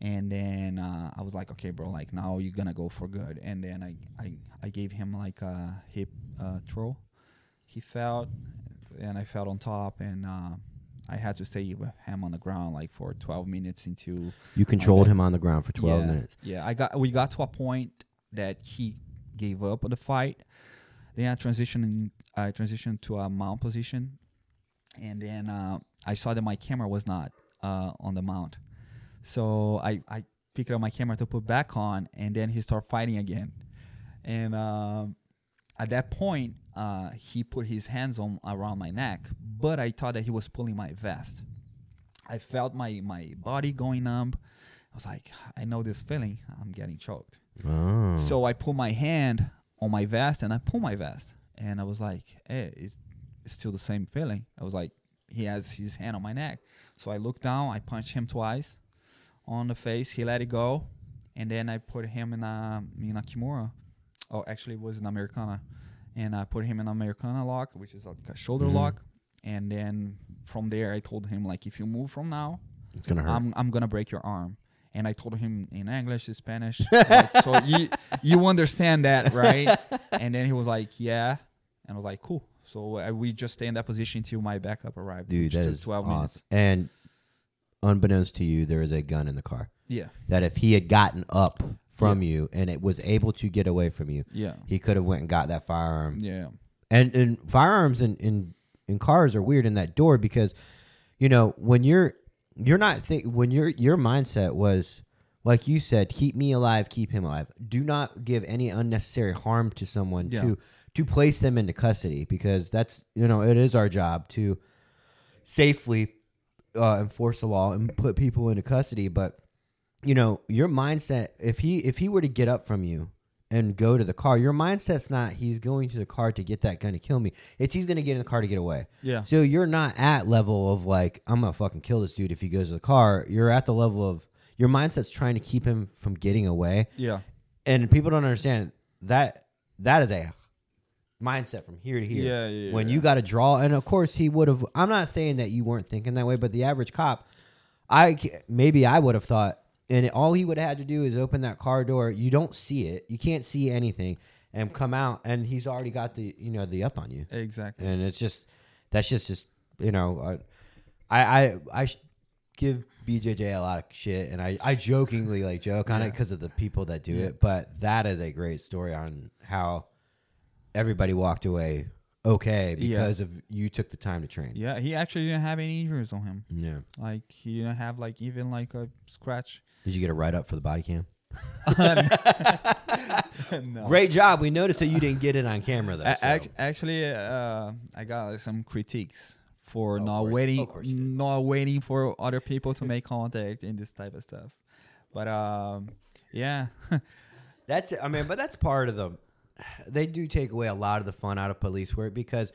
And then uh, I was like, okay, bro, like now you're gonna go for good. And then I I, I gave him like a hip uh, throw. He fell, and I fell on top, and uh, I had to stay with him on the ground like for 12 minutes into. You controlled him on the ground for 12 yeah, minutes. Yeah, I got we got to a point that he gave up on the fight. Then I transitioned I transitioned to a mount position, and then uh, I saw that my camera was not uh, on the mount, so I I picked up my camera to put back on, and then he started fighting again, and um, at that point uh, he put his hands on around my neck, but I thought that he was pulling my vest. I felt my my body going numb. I was like, I know this feeling. I'm getting choked. Oh. So I put my hand on my vest and I pull my vest. And I was like, hey, it's, it's still the same feeling. I was like, he has his hand on my neck. So I looked down, I punched him twice on the face. He let it go. And then I put him in a, in a Kimura. Oh, actually, it was an Americana. And I put him in an Americana lock, which is like a shoulder Mhm. lock. And then from there, I told him, like, if you move from now, it's to hurt. I'm I'm gonna break your arm. And I told him in English, in Spanish, like, so you you understand that, right? And then he was like, yeah, and I was like, cool. So uh, we just stay in that position until my backup arrived. Dude, that is 12 awesome. minutes. And unbeknownst to you, there is a gun in the car. Yeah, That if he had gotten up from you and it was able to get away from you, yeah, he could have went and got that firearm. yeah, And and firearms in, in in cars are weird in that door because, you know, when you're you're not think when your your mindset was like you said, keep me alive, keep him alive. Do not give any unnecessary harm to someone Yeah. to to place them into custody because that's you know it is our job to safely uh, enforce the law and put people into custody. But you know your mindset if he if he were to get up from you and go to the car, your mindset's not he's going to the car to get that gun to kill me. It's he's going to get in the car to get away. Yeah. So you're not at level of like I'm gonna fucking kill this dude if he goes to the car. You're at the level of your mindset's trying to keep him from getting away, Yeah. and people don't understand that that is a mindset from here to here. Yeah, yeah, When yeah. you got to draw, and of course he would have. I'm not saying that you weren't thinking that way, but the average cop, I maybe I would have thought, and all he would have had to do is open that car door. You don't see it, you can't see anything, and come out, and he's already got the you know the up on you Exactly. and it's just that's just just you know uh, I I I sh- give BJJ a lot of shit, and I I jokingly like joke on it because of the people that do Yeah. it, but that is a great story on how everybody walked away okay Yeah. because of you took the time to train. Yeah, he actually didn't have any injuries on him. Yeah. Like he didn't have like even like a scratch. Did you get a write up for the body cam? no. Great job. We noticed that you didn't get it on camera though. A- so. act- actually, uh, I got like, some critiques for Of not course, waiting, of course you did. not waiting for other people to make contact in this type of stuff. But um, yeah, That's I mean, but that's part of the. They do take away a lot of the fun out of police work because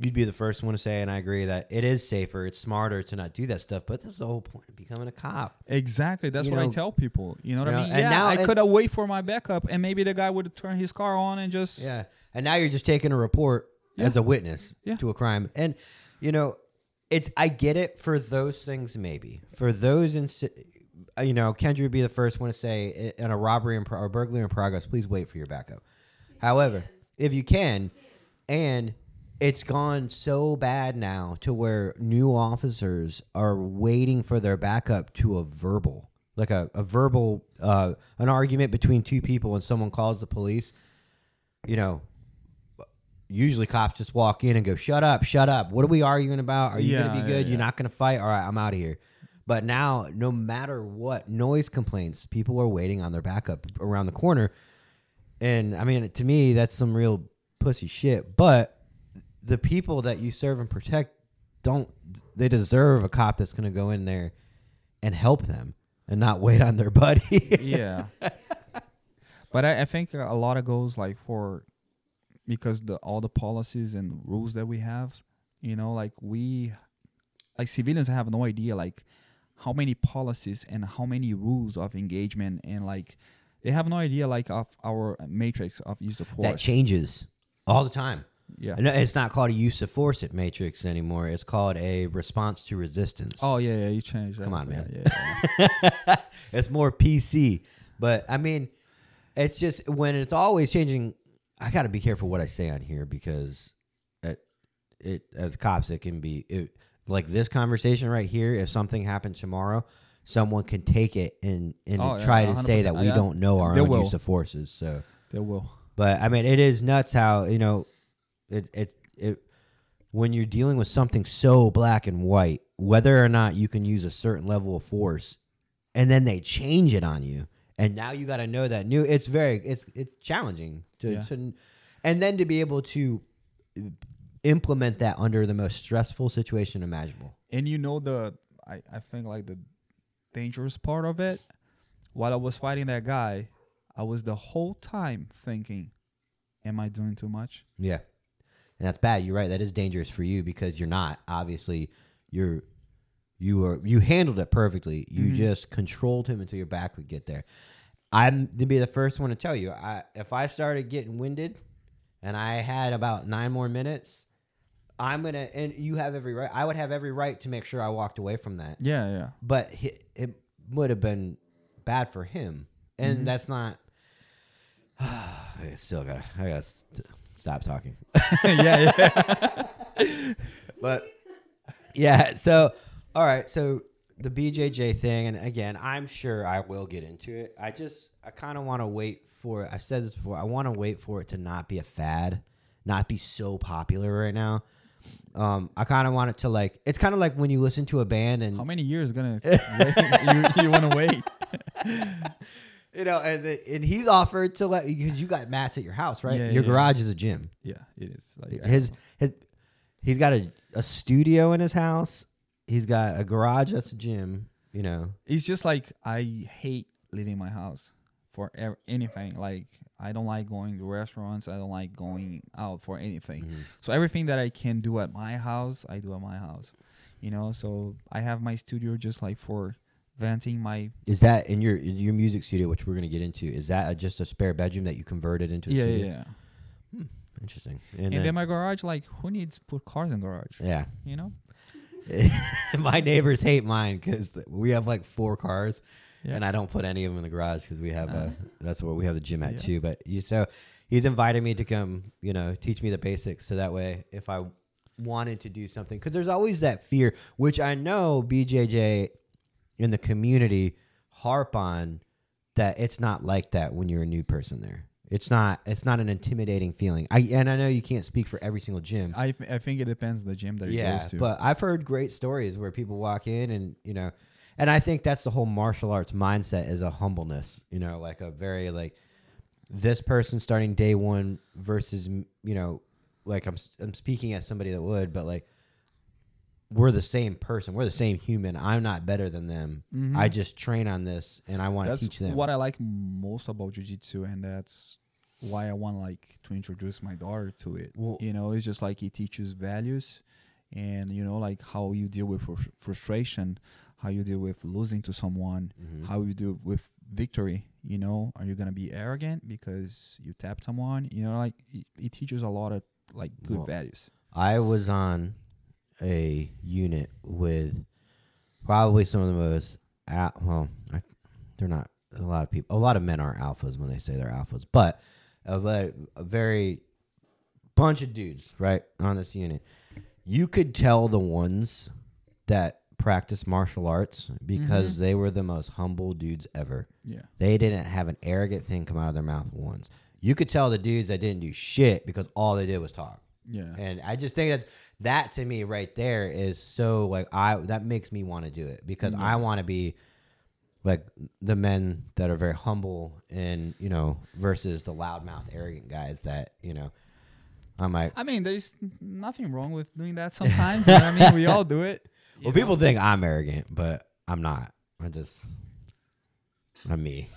you'd be the first one to say, and I agree that it is safer, it's smarter to not do that stuff. But that's the whole point of becoming a cop. exactly. That's You what I tell people. You know what you I mean? and Yeah, now I could have wait for my backup, and maybe the guy would turn his car on and just Yeah, and now you're just taking a report Yeah. as a witness Yeah. to a crime, and you know, it's I get it for those things maybe for those in. Uh, you know, Kendra would be the first one to say in a robbery in pro- or burglary in progress. Please wait for your backup. However, if you can, and it's gone so bad now to where new officers are waiting for their backup to a verbal, like a, a verbal, uh, an argument between two people, and someone calls the police. You know, usually cops just walk in and go, "Shut up, shut up. What are we arguing about? Are you Yeah, gonna be yeah, good? yeah. You're not gonna fight? All right, I'm out of here." But now, no matter what noise complaints, people are waiting on their backup around the corner. And I mean, to me, that's some real pussy shit. But the people that you serve and protect don't, they deserve a cop that's going to go in there and help them and not wait on their buddy. yeah. But I, I think a lot of goes like for because the all the policies and rules that we have, you know, like we like civilians have no idea like how many policies and how many rules of engagement and like they have no idea like of our matrix of use of force. that changes all the time. Yeah. No, it's not called a use of force at Matrix anymore. It's called a response to resistance. Oh yeah, yeah, you changed that. Come on, man. Yeah, yeah. it's more PC. But I mean, it's just when it's always changing. I got to be careful what I say on here because it, it as cops, it can be it, like this conversation right here. If something happens tomorrow, someone can take it and and Oh, yeah, try to say that we don't know our own will. use of forces. So, they will. but I mean, it is nuts how you know it it it when you're dealing with something so black and white, whether or not you can use a certain level of force, and then they change it on you, and now you got to know that new. It's very it's it's challenging to, Yeah. to and then to be able to uh, implement that under the most stressful situation imaginable. And you know the I, I think like the dangerous part of it, while I was fighting that guy, I was the whole time thinking, Am I doing too much? Yeah. And that's bad. You're right. That is dangerous for you because you're not. Obviously, you're you are you handled it perfectly. You Mhm. just controlled him until your back would get there. I'm to be the first one to tell you. I if I started getting winded and I had about nine more minutes, I'm gonna and you have every right. I would have every right to make sure I walked away from that. Yeah, yeah. But hi- it would have been bad for him, and Mhm. that's not. I still gotta. I gotta stop talking. yeah, yeah. But yeah, so all right, so the BJJ thing, and again, I'm sure I will get into it. I just I kind of want to wait for. I said this before. I want to wait for it to not be a fad, not be so popular right now. Um, I kind of want it to like. It's kind of like when you listen to a band and How many years gonna you you wanna wait? You know, and the, and he's offered to let because you got mats at your house, right? Yeah, your yeah. garage is a gym. Yeah, it is. Like His his he's got a, a studio in his house. He's got a garage that's a gym. You know, it's just like I hate leaving my house for ev- anything. Like I don't like going to restaurants. I don't like going out for anything. Mm-hmm. So everything that I can do at my house, I do at my house. You know, so I have my studio just like for venting my is that in your in your music studio, which we're gonna get into? Is that a, just a spare bedroom that you converted into? A yeah, studio? yeah, yeah. Interesting. And, And, then, then, my garage, like who needs put cars in garage? yeah, You know? my neighbors hate mine because we have like four cars, Yeah. and I don't put any of them in the garage because we have Uh, a that's what we have the gym at yeah. too. But you so he's invited me to come, you know, teach me the basics so that way if I wanted to do something because there's always that fear, which I know BJJ in the community harp on that it's not like that when you're a new person there. It's not. It's not an intimidating feeling. I and I know you can't speak for every single gym. I, I think it depends on the gym that yeah, goes to. but I've heard great stories where people walk in and you know, and I think that's the whole martial arts mindset is a humbleness. You know, like a very like this person starting day one versus you know, like I'm I'm speaking as somebody that would, but like we're the same person. We're the same human. I'm not better than them. Mhm. I just train on this and I want to teach them. what I like most about jiu-jitsu and that's why I want like to introduce my daughter to it. Well- you know, it's just like it teaches values and you know like how you deal with frus- frustration, how you deal with losing to someone, Mhm. how you deal with victory, you know, are you going to be arrogant because you tap someone? You know, like it, it teaches a lot of like good Well, values. I was on a unit with probably some of the most al- well, I, they're not a lot of people. A lot of men aren't alphas when they say they're alphas, but a, a very bunch of dudes right on this unit. You could tell the ones that practice martial arts because Mhm. they were the most humble dudes ever. Yeah. They didn't have an arrogant thing come out of their mouth once. You could tell the dudes that didn't do shit because all they did was talk. Yeah. And I just think that that to me right there is so like I that makes me want to do it because I want to be like the men that are very humble and you know versus the loudmouth arrogant guys that you know I'm like I mean, there's nothing wrong with doing that sometimes. you know I mean? We all do it. well know? people think I'm arrogant but I'm not I just I'm me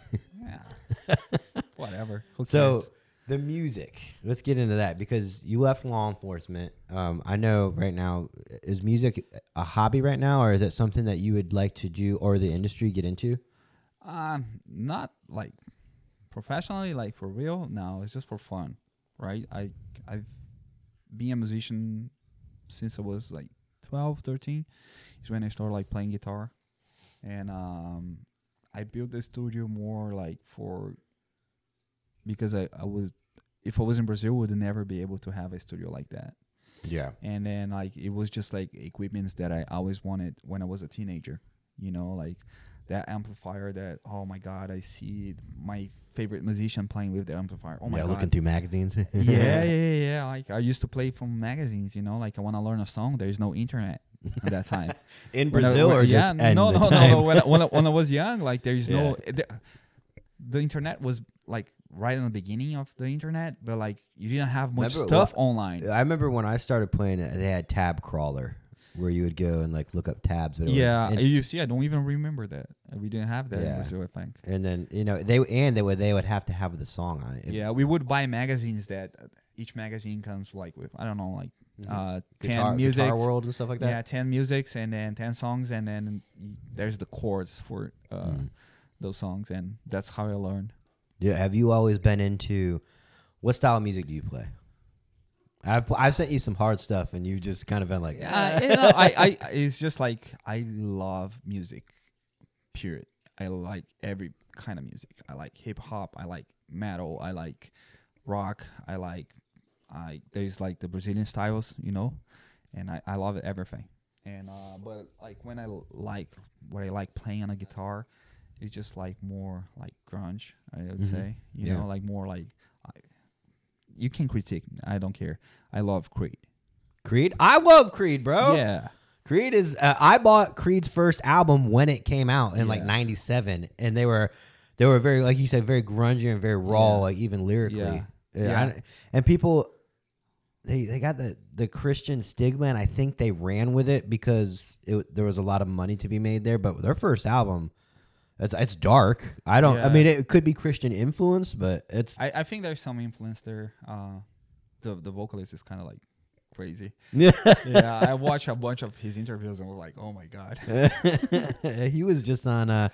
Yeah. Whatever. So? The music. Let's get into that because you left law enforcement. Um, I know right now is music a hobby right now, or is it something that you would like to do or the industry get into? um, not like professionally, like for real. No, it's just for fun, right? I I've been a musician since I was like 12, 13. Is when I started like playing guitar, and um, I built the studio more like for because I I was if I was in Brazil, would never be able to have a studio like that. Yeah. and then like it was just like equipments that I always wanted when I was a teenager. You know, like that amplifier that oh my god, I see my favorite musician playing with the amplifier. Oh my god. yeah, god. looking through magazines. yeah, yeah, yeah, yeah. Like I used to play from magazines, you know, like I want to learn a song. There's no internet at that time. in When I- Brazil when- or yeah, just no, the no, time? no. When I, when, I, when I was young, like there's no eh, the, the internet was like right in the beginning of the internet, but like you didn't have much Remember stuff what- online. I remember when I started playing it, they had Tab Crawler where you would go and like look up tabs. But it was- Yeah, and, you see, I don't even remember that. We didn't have that Yeah. in Brazil, I think. and then you know they and they would they would have to have the song on it. Yeah, we would buy magazines that uh, each magazine comes like with I don't know like uh, Guitar, ten music, Guitar World and stuff like that. yeah, ten musics, and then ten songs, and then there's the chords for uh, Mm. those songs, and that's how I learned. Yeah, have you always been into what style of music do you play? I've I've sent you some hard stuff, and you just kind of been like, Uh, you know, I, I, it's just like I love music. Period. I like every kind of music. I like hip hop. I like metal. I like rock. I like, I there's like the Brazilian styles, you know, and I, I love everything. And uh, but like when I l- like what I like playing on a guitar, it's just like more like grunge. I would Mhm. say, you Yeah. know, like more like. I, you can critique. I don't care. I love Creed. Creed. I love Creed, bro. Yeah. Creed is. Uh, I bought Creed's first album when it came out in like '97, and they were they were very like you said, very grungy and very raw, Yeah. like even lyrically. Yeah. Yeah, Yeah. I- and people they they got the the Christian stigma, and I think they ran with it because it, there was a lot of money to be made there. But their first album. It's, it's dark. I don't. I mean, it could be Christian influence, but it's I, I think there's some influence there. Uh, the the vocalist is kind of like crazy. yeah. Yeah, I watched a bunch of his interviews and was like, oh my god. he was just on uh,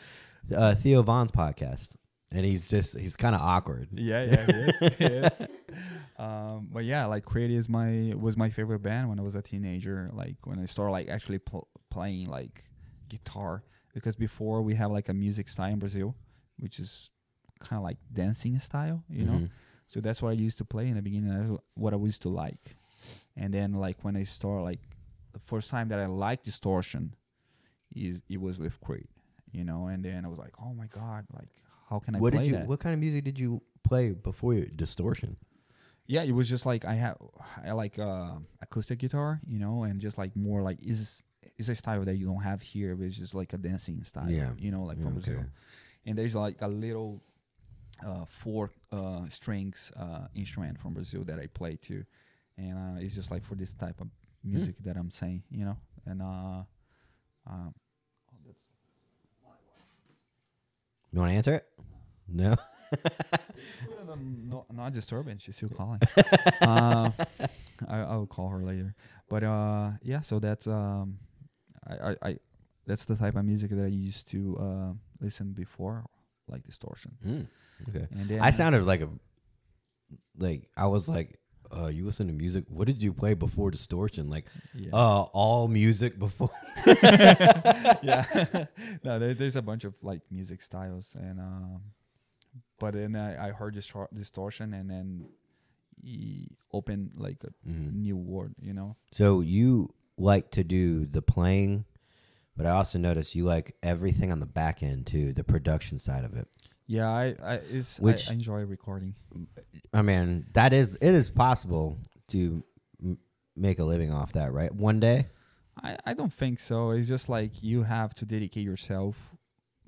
uh, Theo Von's podcast, and he's just he's kind of awkward. Yeah, yeah, he is. he is. Um, but yeah, like Creed is my was my favorite band when I was a teenager. Like when I started like actually pl- playing like guitar, because before we have like a music style in Brazil, which is kind of like dancing style, you know. Mhm. So that's what I used to play in the beginning. That's what I used to like. And then like when I start like the first time that I liked distortion is it was with Creed, you know. And then I was like, oh my god, like how can I What play did you? that? What kind of music did you play before you, distortion? yeah, it was just like I have I like uh, acoustic guitar, you know, and just like more like is is a style that you don't have here, but it's just like a dancing style, Yeah. you know, like from Okay. Brazil. And there's like a little uh, four uh, strings uh, instrument from Brazil that I play too, and uh, it's just like for this type of Hmm. music that I'm saying, you know, and uh, um, You want to answer it? No. no, not disturbing. She's still calling. uh, I I'll call her later. But uh, yeah. So that's um, I, I, I that's the type of music that I used to uh listen before, like distortion. Mm, okay. And then I sounded like a like I was like, uh, you listen to music. What did you play before distortion? Like, yeah. uh, all music before. yeah. no, there, there's a bunch of like music styles, and um, but then I, I heard distor- distortion, and then he opened like a Mhm. new world, you know. So you like to do the playing, but I also notice you like everything on the back end too, the production side of it. Yeah, I, I it's Which- I, enjoy recording. I mean, that is it is possible to m- make a living off that, right? One day. I, I don't think so. It's just like you have to dedicate yourself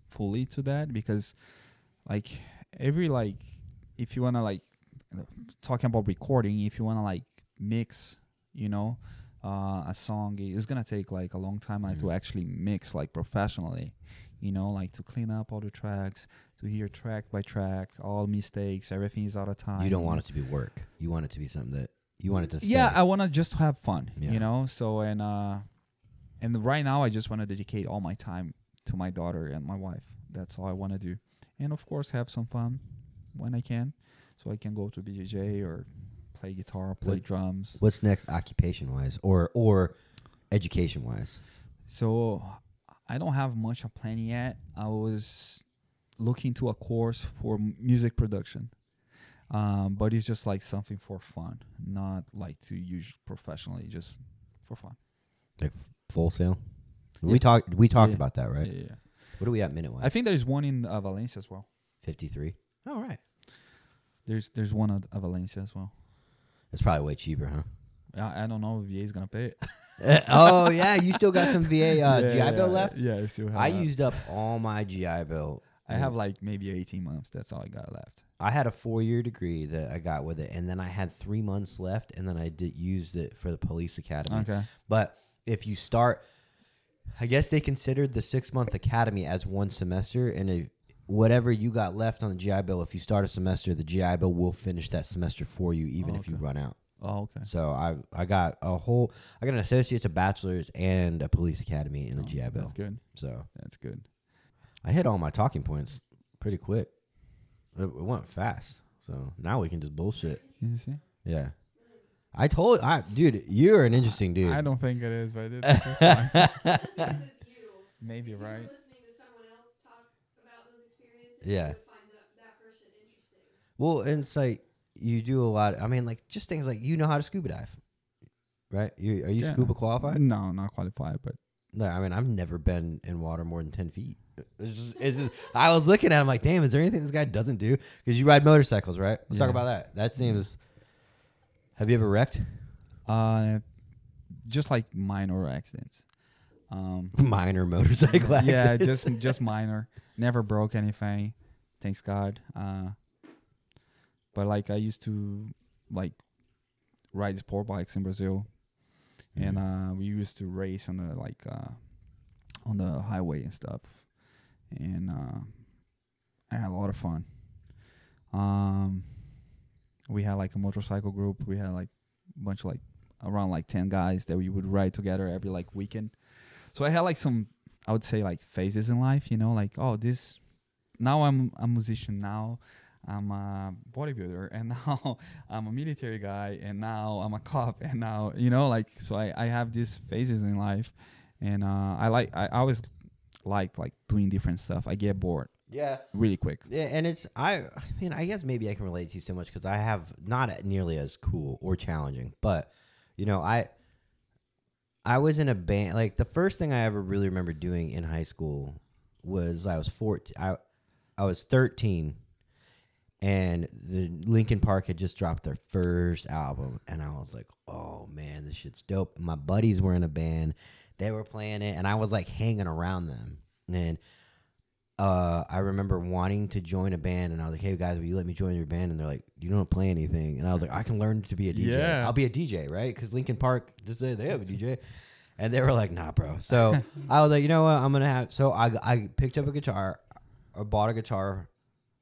fully to that because like every like if you wanna like talking about recording, if you wanna like mix, you know, uh, a song, it's gonna take like a long time like, to actually mix like professionally, you know, like to clean up all the tracks, to hear track by track, all mistakes, everything is out of time. You don't want it to be work. You want it to be something that you want it to stay. yeah i want to just have fun Yeah. you know so and uh and right now i just want to dedicate all my time to my daughter and my wife that's all i want to do and of course have some fun when i can so i can go to bjj or play guitar play What- drums What's next, occupation wise, or or education wise? so i don't have much of plan yet i was looking to a course for m- music production um, but it's just like something for fun not like to use professionally just for fun Like Full Sail. Yeah. We talked. We talked Yeah. about that, right? yeah, yeah, yeah. What are we at minute wise? I think there's one in uh, Valencia as well. Fifty three. All right. There's there's one at, at Valencia as well. It's probably way cheaper, huh? I, I don't know if VA is gonna pay it. oh yeah, you still got some VA uh, Yeah, GI Bill left. Yeah, I still have. I that. used up all my GI Bill. I have like maybe 18 months. That's all I got left. I had a four year degree that I got with it, and then I had three months left, and then I did used it for the police academy. Okay. But if you start, I guess they considered the six month academy as one semester, and if, whatever you got left on the GI Bill, if you start a semester, the GI Bill will finish that semester for you, even if you run out. Oh, okay. So I I got a whole I got an associate's, a bachelor's, and a police academy in the Oh, GI Bill. That's good. So That's good. I hit all my talking points pretty quick. It, it went fast. So now we can just bullshit. You see? Yeah. I told I dude, you're an interesting dude. I don't think it is, but it's, it's fine. maybe right. listening to someone else talk about those experiences, Yeah. you're gonna find that, that person interesting. Well, and it's like you do a lot. I mean, like just things like you know how to scuba dive, right? You are you Yeah. scuba qualified? No, not qualified, but No, I mean I've never been in water more than ten feet. It's just, it's just I was looking at him like, damn, is there anything this guy doesn't do? Because you ride motorcycles, right? Let's talk about that. That seems. Have you ever wrecked? uh, just like minor accidents. Um, Minor motorcycle accidents. yeah, just just minor. Never broke anything, thanks God. Uh, but like I used to like ride sport bikes in Brazil, and uh, we used to race on the like uh, on the highway and stuff, and uh, I had a lot of fun. Um, we had like a motorcycle group. We had like a bunch of like around like ten guys that we would ride together every like weekend. So I had like some, I would say like phases in life. You know, like oh this, now I'm a musician. Now I'm a bodybuilder, and now I'm a military guy, and now I'm a cop, and now you know like so I I have these phases in life, and uh, I like I always liked like doing different stuff. I get bored yeah. really quick. Yeah, and it's I. I mean, I guess maybe I can relate to you so much because I have not nearly as cool or challenging, but you know, I I was in a band. Like the first thing I ever really remember doing in high school was I was fourteen. I I was thirteen, and the Linkin Park had just dropped their first album, and I was like, "Oh man, this shit's dope." My buddies were in a band; they were playing it, and I was like hanging around them, and uh, I remember wanting to join a band, and I was like, "Hey guys, will you let me join your band?" And they're like, "You don't play anything," and I was like, "I can learn to be a DJ. Yeah. I'll be a DJ, right?" Because Linkin Park just say they have a DJ, and they were like, "Nah, bro." So I was like, "You know what? I'm gonna have." So I I picked up a guitar, I bought a guitar,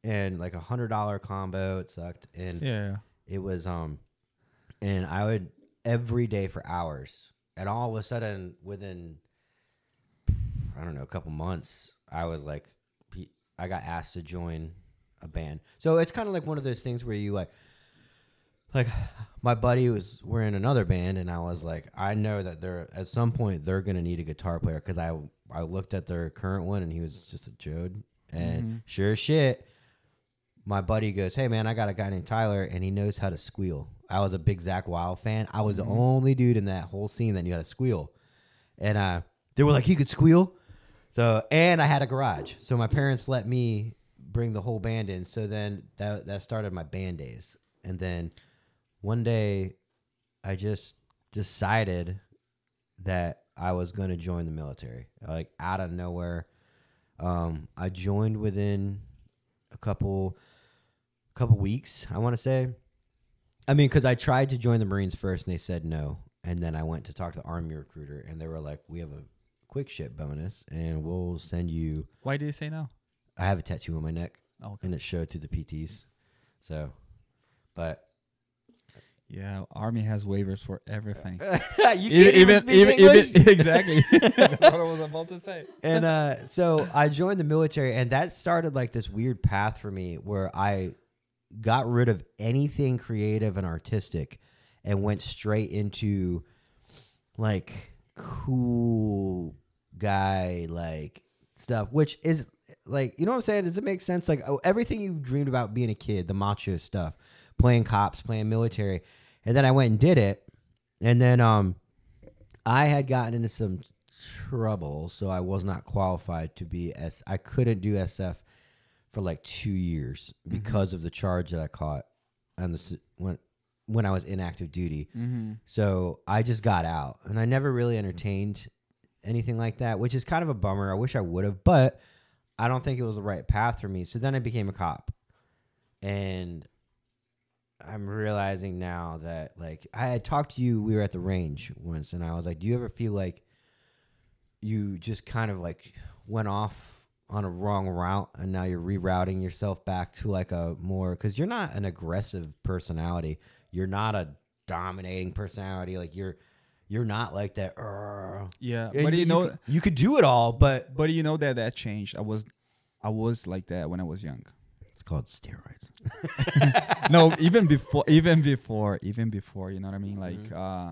and like a hundred dollar combo. It sucked, and Yeah. it was um, and I would every day for hours, and all of a sudden within I don't know a couple months, I was like, I got asked to join a band. So it's kind of like one of those things where you like, like my buddy was we're in another band, and I was like, I know that they're at some point they're gonna need a guitar player because I I looked at their current one and he was just a chode, and Mhm. sure shit. My buddy goes, "Hey man, I got a guy named Tyler, and he knows how to squeal." I was a big Zakk Wylde fan. I was Mhm. the only dude in that whole scene that knew how to squeal, and uh, they were like, "He could squeal." So, and I had a garage, so my parents let me bring the whole band in. So then that that started my band days, and then one day, I just decided that I was going to join the military, like out of nowhere. Um, I joined within a couple couple weeks, I want to say. I mean, because I tried to join the Marines first, and they said no. And then I went to talk to the Army recruiter, and they were like, "We have a quick ship bonus, and we'll send you." Why did you say no? I have a tattoo on my neck, Oh, okay. and it showed through the PTs. So, but Yeah, army has waivers for everything. you E- can't even, speak English? exactly. That's what I was about to say. and uh, so I joined the military, and that started like this weird path for me where I got rid of anything creative and artistic and went straight into like cool guy like stuff, which is like you know what I'm saying? Does it make sense? Like oh, everything you dreamed about being a kid, the macho stuff, playing cops, playing military, and then I went and did it, and then um, I had gotten into some trouble, so I was not qualified to be S. I couldn't do SF for like two years because of the charge that I caught on the when when I was in active duty. Mm-hmm. So I just got out, and I never really entertained anything like that, which is kind of a bummer. I wish I would have, but I don't think it was the right path for me. So then I became a cop, and I'm realizing now that like I had talked to you. We were at the range once, and I was like, "Do you ever feel like you just kind of like went off?" on a wrong route and now you're rerouting yourself back to like a more because you're not an aggressive personality you're not a dominating personality. Like you're you're not like that. "Arr." Yeah, And but you know, could, you could do it all, but but you know that that changed. I was, I was like that when I was young. it's called steroids. no, even before, even before, even before. You know what I mean? Like, Mhm. uh,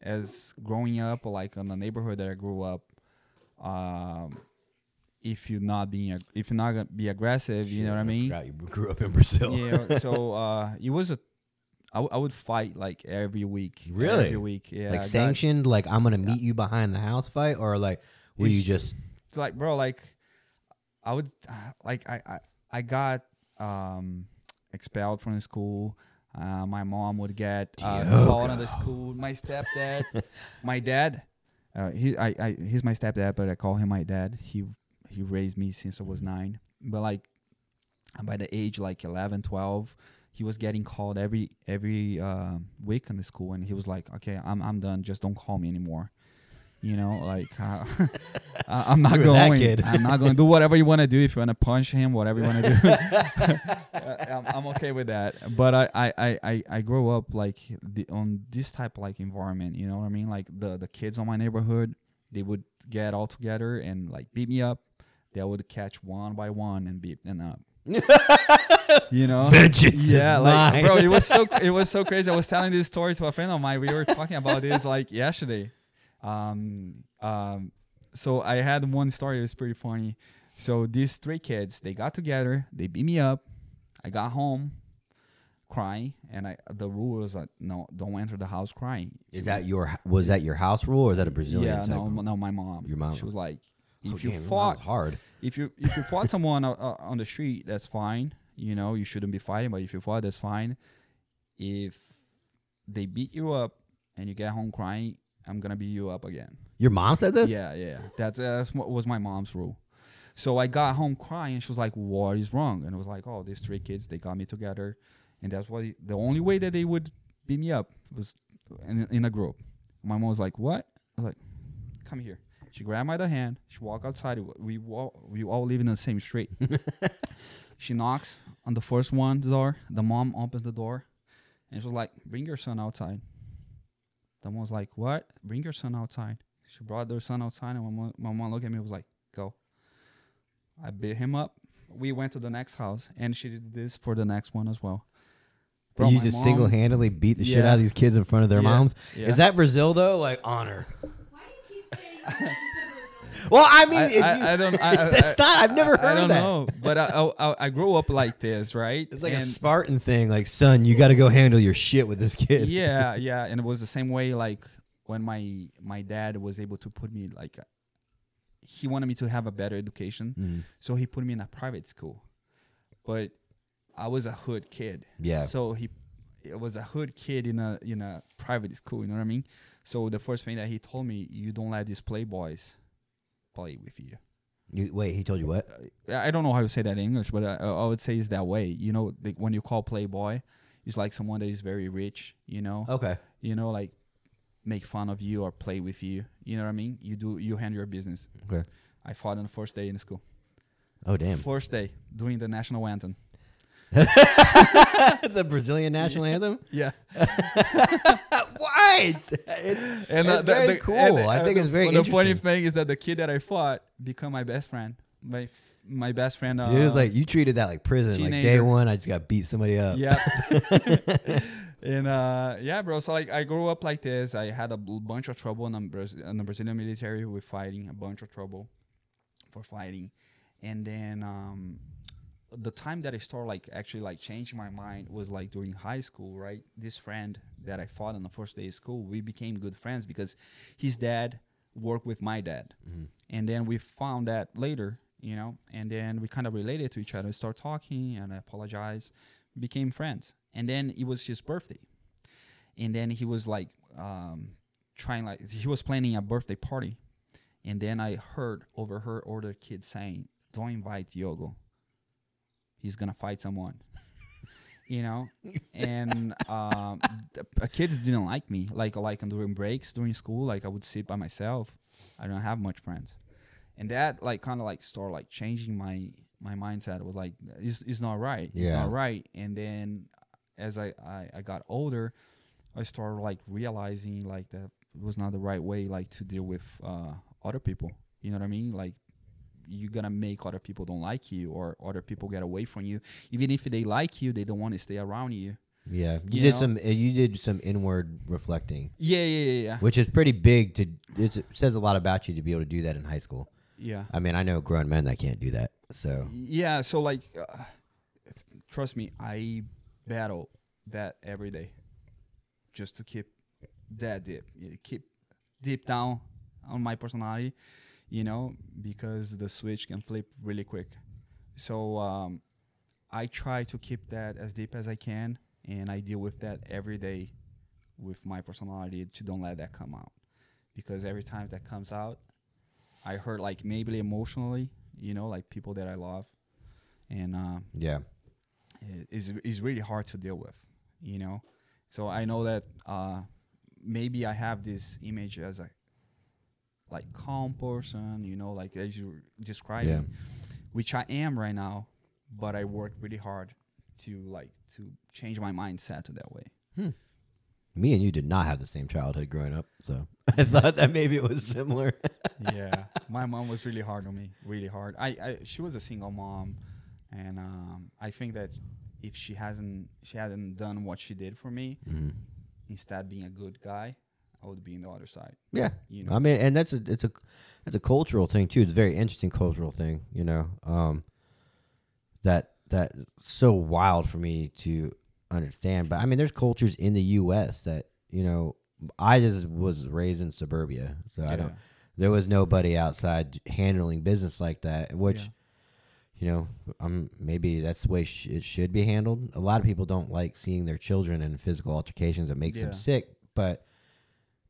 as growing up, like in the neighborhood that I grew up, um, if you're not being, ag- if you're not gonna be aggressive, you know what I mean? Forgot you grew up in Brazil. yeah. So uh, it was a, I, w- I would fight like every week. Really? Every week. Yeah. I like got- sanctioned. Like I'm gonna meet you behind the house fight, or like were you just it's like bro like i would like i i, I got um expelled from the school uh, my mom would get uh, called out of the school my stepdad my dad Uh, he, I, I, he's my stepdad, but I call him my dad. He, he raised me since I was nine. But like, by the age like 11, 12, he was getting called every every uh, week in the school, and he was like, "Okay, I'm I'm done. Just don't call me anymore." You know, like uh, I'm not You were that going. kid. I'm not going to do whatever you want to do. If you want to punch him, whatever you want to do, I'm, I'm okay with that. But I I I I, grew up like the, on this type of like environment. You know what I mean? Like the the kids on my neighborhood, they would get all together and like beat me up. They would catch one by one and beat them up. you know, Vengeance yeah, like mine. bro, it was so it was so crazy. I was telling this story to a friend of mine. We were talking about this like yesterday. Um, um, so I had one story. It was pretty funny. So these three kids, they got together. They beat me up. I got home crying, and I the rule was like, no, don't enter the house crying. Is that your was that your house rule or is that a Brazilian? yeah, no, rule? no, my mom. Your mom. She was like, Oh, if you damn, fought, hard. if you if you fought someone uh, uh, on the street, that's fine. You know, you shouldn't be fighting. But if you fought, that's fine. If they beat you up and you get home crying, I'm gonna beat you up again. Your mom said this? Yeah, yeah. That's that's what was my mom's rule. So I got home crying. and She was like, "What is wrong?" And it was like, "Oh, these three kids, they got me together, and that's why the only way that they would beat me up was in, in a group." My mom was like, "What?" I was like, "Come here." She grabbed my hand. She walked outside. We all we all live in the same street. she knocks on the first one door. The mom opens the door, and she was like, "Bring your son outside." The mom was like, "What? Bring your son outside." She brought their son outside, and my mom, my mom looked at me and was like, "Go." I beat him up. We went to the next house, and she did this for the next one as well. Bro, you just single handedly beat the shit out of these kids in front of their Yeah. moms. Yeah. Is that Brazil though? Like honor? Well, I mean, I, if I, you, I don't. I, I, that's not. I've never heard I don't that. know, but I, I I grew up like this, right? It's like a Spartan thing. Like, son, you got to go handle your shit with this kid. yeah, yeah, and it was the same way. Like when my my dad was able to put me like, he wanted me to have a better education, Mm. so he put me in a private school, but I was a hood kid. Yeah. So he, it was a hood kid in a in a private school. You know what I mean? So the first thing that he told me, you don't let these playboys play with you. You, wait, he told you what? Uh, I don't know how to say that in English, but I, I would say it's that way. You know, the, when you call playboy, it's like someone that is very rich. You know, Okay. you know, like make fun of you or play with you. You know what I mean? You do you handle your business. Okay. I fought on the first day in school. Oh damn. First day doing the national anthem. the Brazilian national anthem. Yeah, what? It's, and it's very cool. I think it's very interesting. The funny thing is that the kid that I fought become my best friend. My my best friend. Uh, Dude, it was like you treated that like prison. Like day one, I just got beat somebody up. Yeah. and uh, yeah, bro. So like, I grew up like this. I had a bunch of trouble in the, Braz- in the Brazilian military with fighting. A bunch of trouble for fighting, and then um, the time that I started like actually like changing my mind was like during high school. Right, this friend that I fought on the first day of school, we became good friends because his dad worked with my dad, Mhm. and then we found that later. You know, and then we kind of related to each other, start talking, and I apologized became friends and then it was his birthday and then he was like um trying like he was planning a birthday party and then i heard overheard other kids saying don't invite diogo he's gonna fight someone you know? And um the, uh, kids didn't like me. Like like during breaks during school like i would sit by myself. I don't have much friends. And that like kind of like started like changing my my mindset. Was like it's, it's not right. Yeah. it's not right. And then as I, I i got older i started like realizing like that it was not the right way like to deal with uh other people. You know what i mean? Like you're gonna make other people don't like you or other people get away from you even if they like you they don't want to stay around you Yeah, you, You did know? some. uh, You did some inward reflecting, yeah yeah yeah yeah which is pretty big. To it's, it says a lot about you to be able to do that in high school. yeah I mean, I know grown men that can't do that. So Yeah, so like, uh, trust me, I battle that every day, just to keep that deep, keep deep down on my personality, you know, because the switch can flip really quick. So um, I try to keep that as deep as I can, and I deal with that every day with my personality to don't let that come out, because every time that comes out, I hurt like maybe emotionally, you know, like people that I love, and um, Yeah. it is is really hard to deal with, you know. So I know that uh, maybe I have this image as a like calm person, you know, like as you're describing, Yeah. which I am right now, but I work really hard to like to change my mindset to that way. Me and you did not have the same childhood growing up, so I thought that maybe it was similar. yeah, my mom was really hard on me, really hard. I, I she was a single mom, and um, I think that if she hasn't she hadn't done what she did for me, Mhm. instead being a good guy, I would be in the other side. Yeah. You know, I mean, and that's a it's a that's a cultural thing too. It's a very interesting cultural thing, you know. Um, that that's so wild for me to understand. But I mean, there's cultures in the U.S. that you know. I just was raised in suburbia, so I don't. There was nobody outside handling business like that, which. Yeah. You know, um, maybe that's the way sh- it should be handled. A lot of people don't like seeing their children in physical altercations. It makes Yeah. them sick. But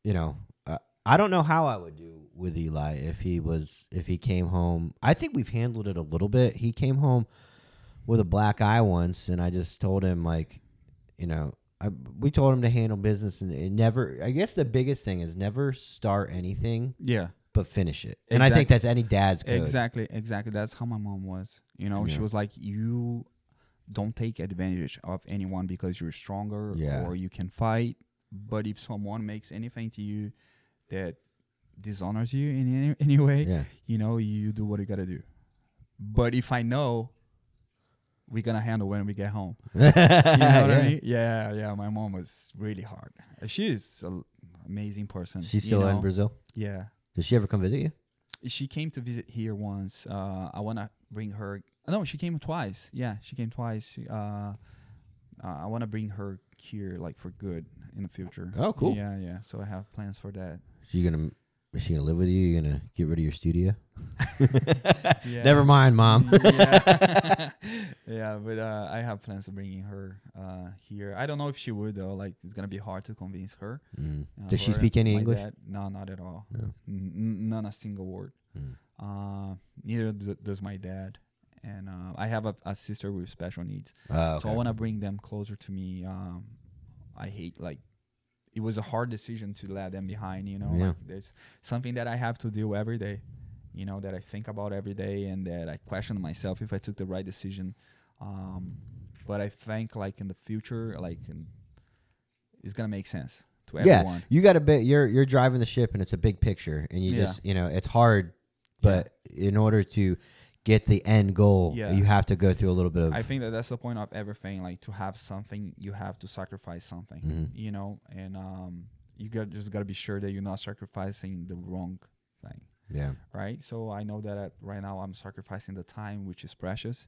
you know, uh, I don't know how I would do with Eli if he was if he came home. I think we've handled it a little bit. He came home with a black eye once, and I just told him like, you know, I, we told him to handle business and, and never. I guess the biggest thing is never start anything Yeah, but finish it. And I think that's any dad's code. exactly, exactly. That's how my mom was. You know, she was like, you don't take advantage of anyone because you're stronger Yeah. or you can fight. But if someone makes anything to you that dishonors you in any, any way, Yeah. you know, you do what you gotta do. But if I know we're gonna handle when we get home. You know what Yeah. I mean? Yeah, yeah. My mom was really hard. She's is an amazing person. She's still in? Brazil. Yeah. Does she ever come visit you? She came to visit here once. Uh, I wanna bring her. No, she came twice. Yeah, she came twice. She, uh, uh, I wanna bring her here like for good in the future. Oh, cool. Yeah, yeah. So I have plans for that. She gonna is she gonna live with you? You gonna get rid of your studio? Yeah. Never mind, mom. yeah, yeah, but uh, I have plans of bringing her uh, here. I don't know if she would though. Like, it's gonna be hard to convince her. Mm. Uh, Does she speak any English? dad- No, not at all. No. N- n- none a single word. Mm. Uh, neither d- does my dad. And uh, I have a, a sister with special needs, Oh, so I want to bring them closer to me. Um, I hate like it was a hard decision to let them behind. You know, Yeah. like there's something that I have to do every day. You know that I think about every day, and that I question myself if I took the right decision. Um, but I think like in the future, like in, it's gonna make sense to Yeah, you got a bit. You're you're driving the ship, and it's a big picture, and you Yeah. just you know it's hard, but in order to get the end goal, Yeah. you have to go through a little bit of. I think that that's the point of everything. Like to have something, you have to sacrifice something. Mhm. You know, and um, you got just got to be sure that you're not sacrificing the wrong thing, yeah, right? So I know that at, right now I'm sacrificing the time, which is precious,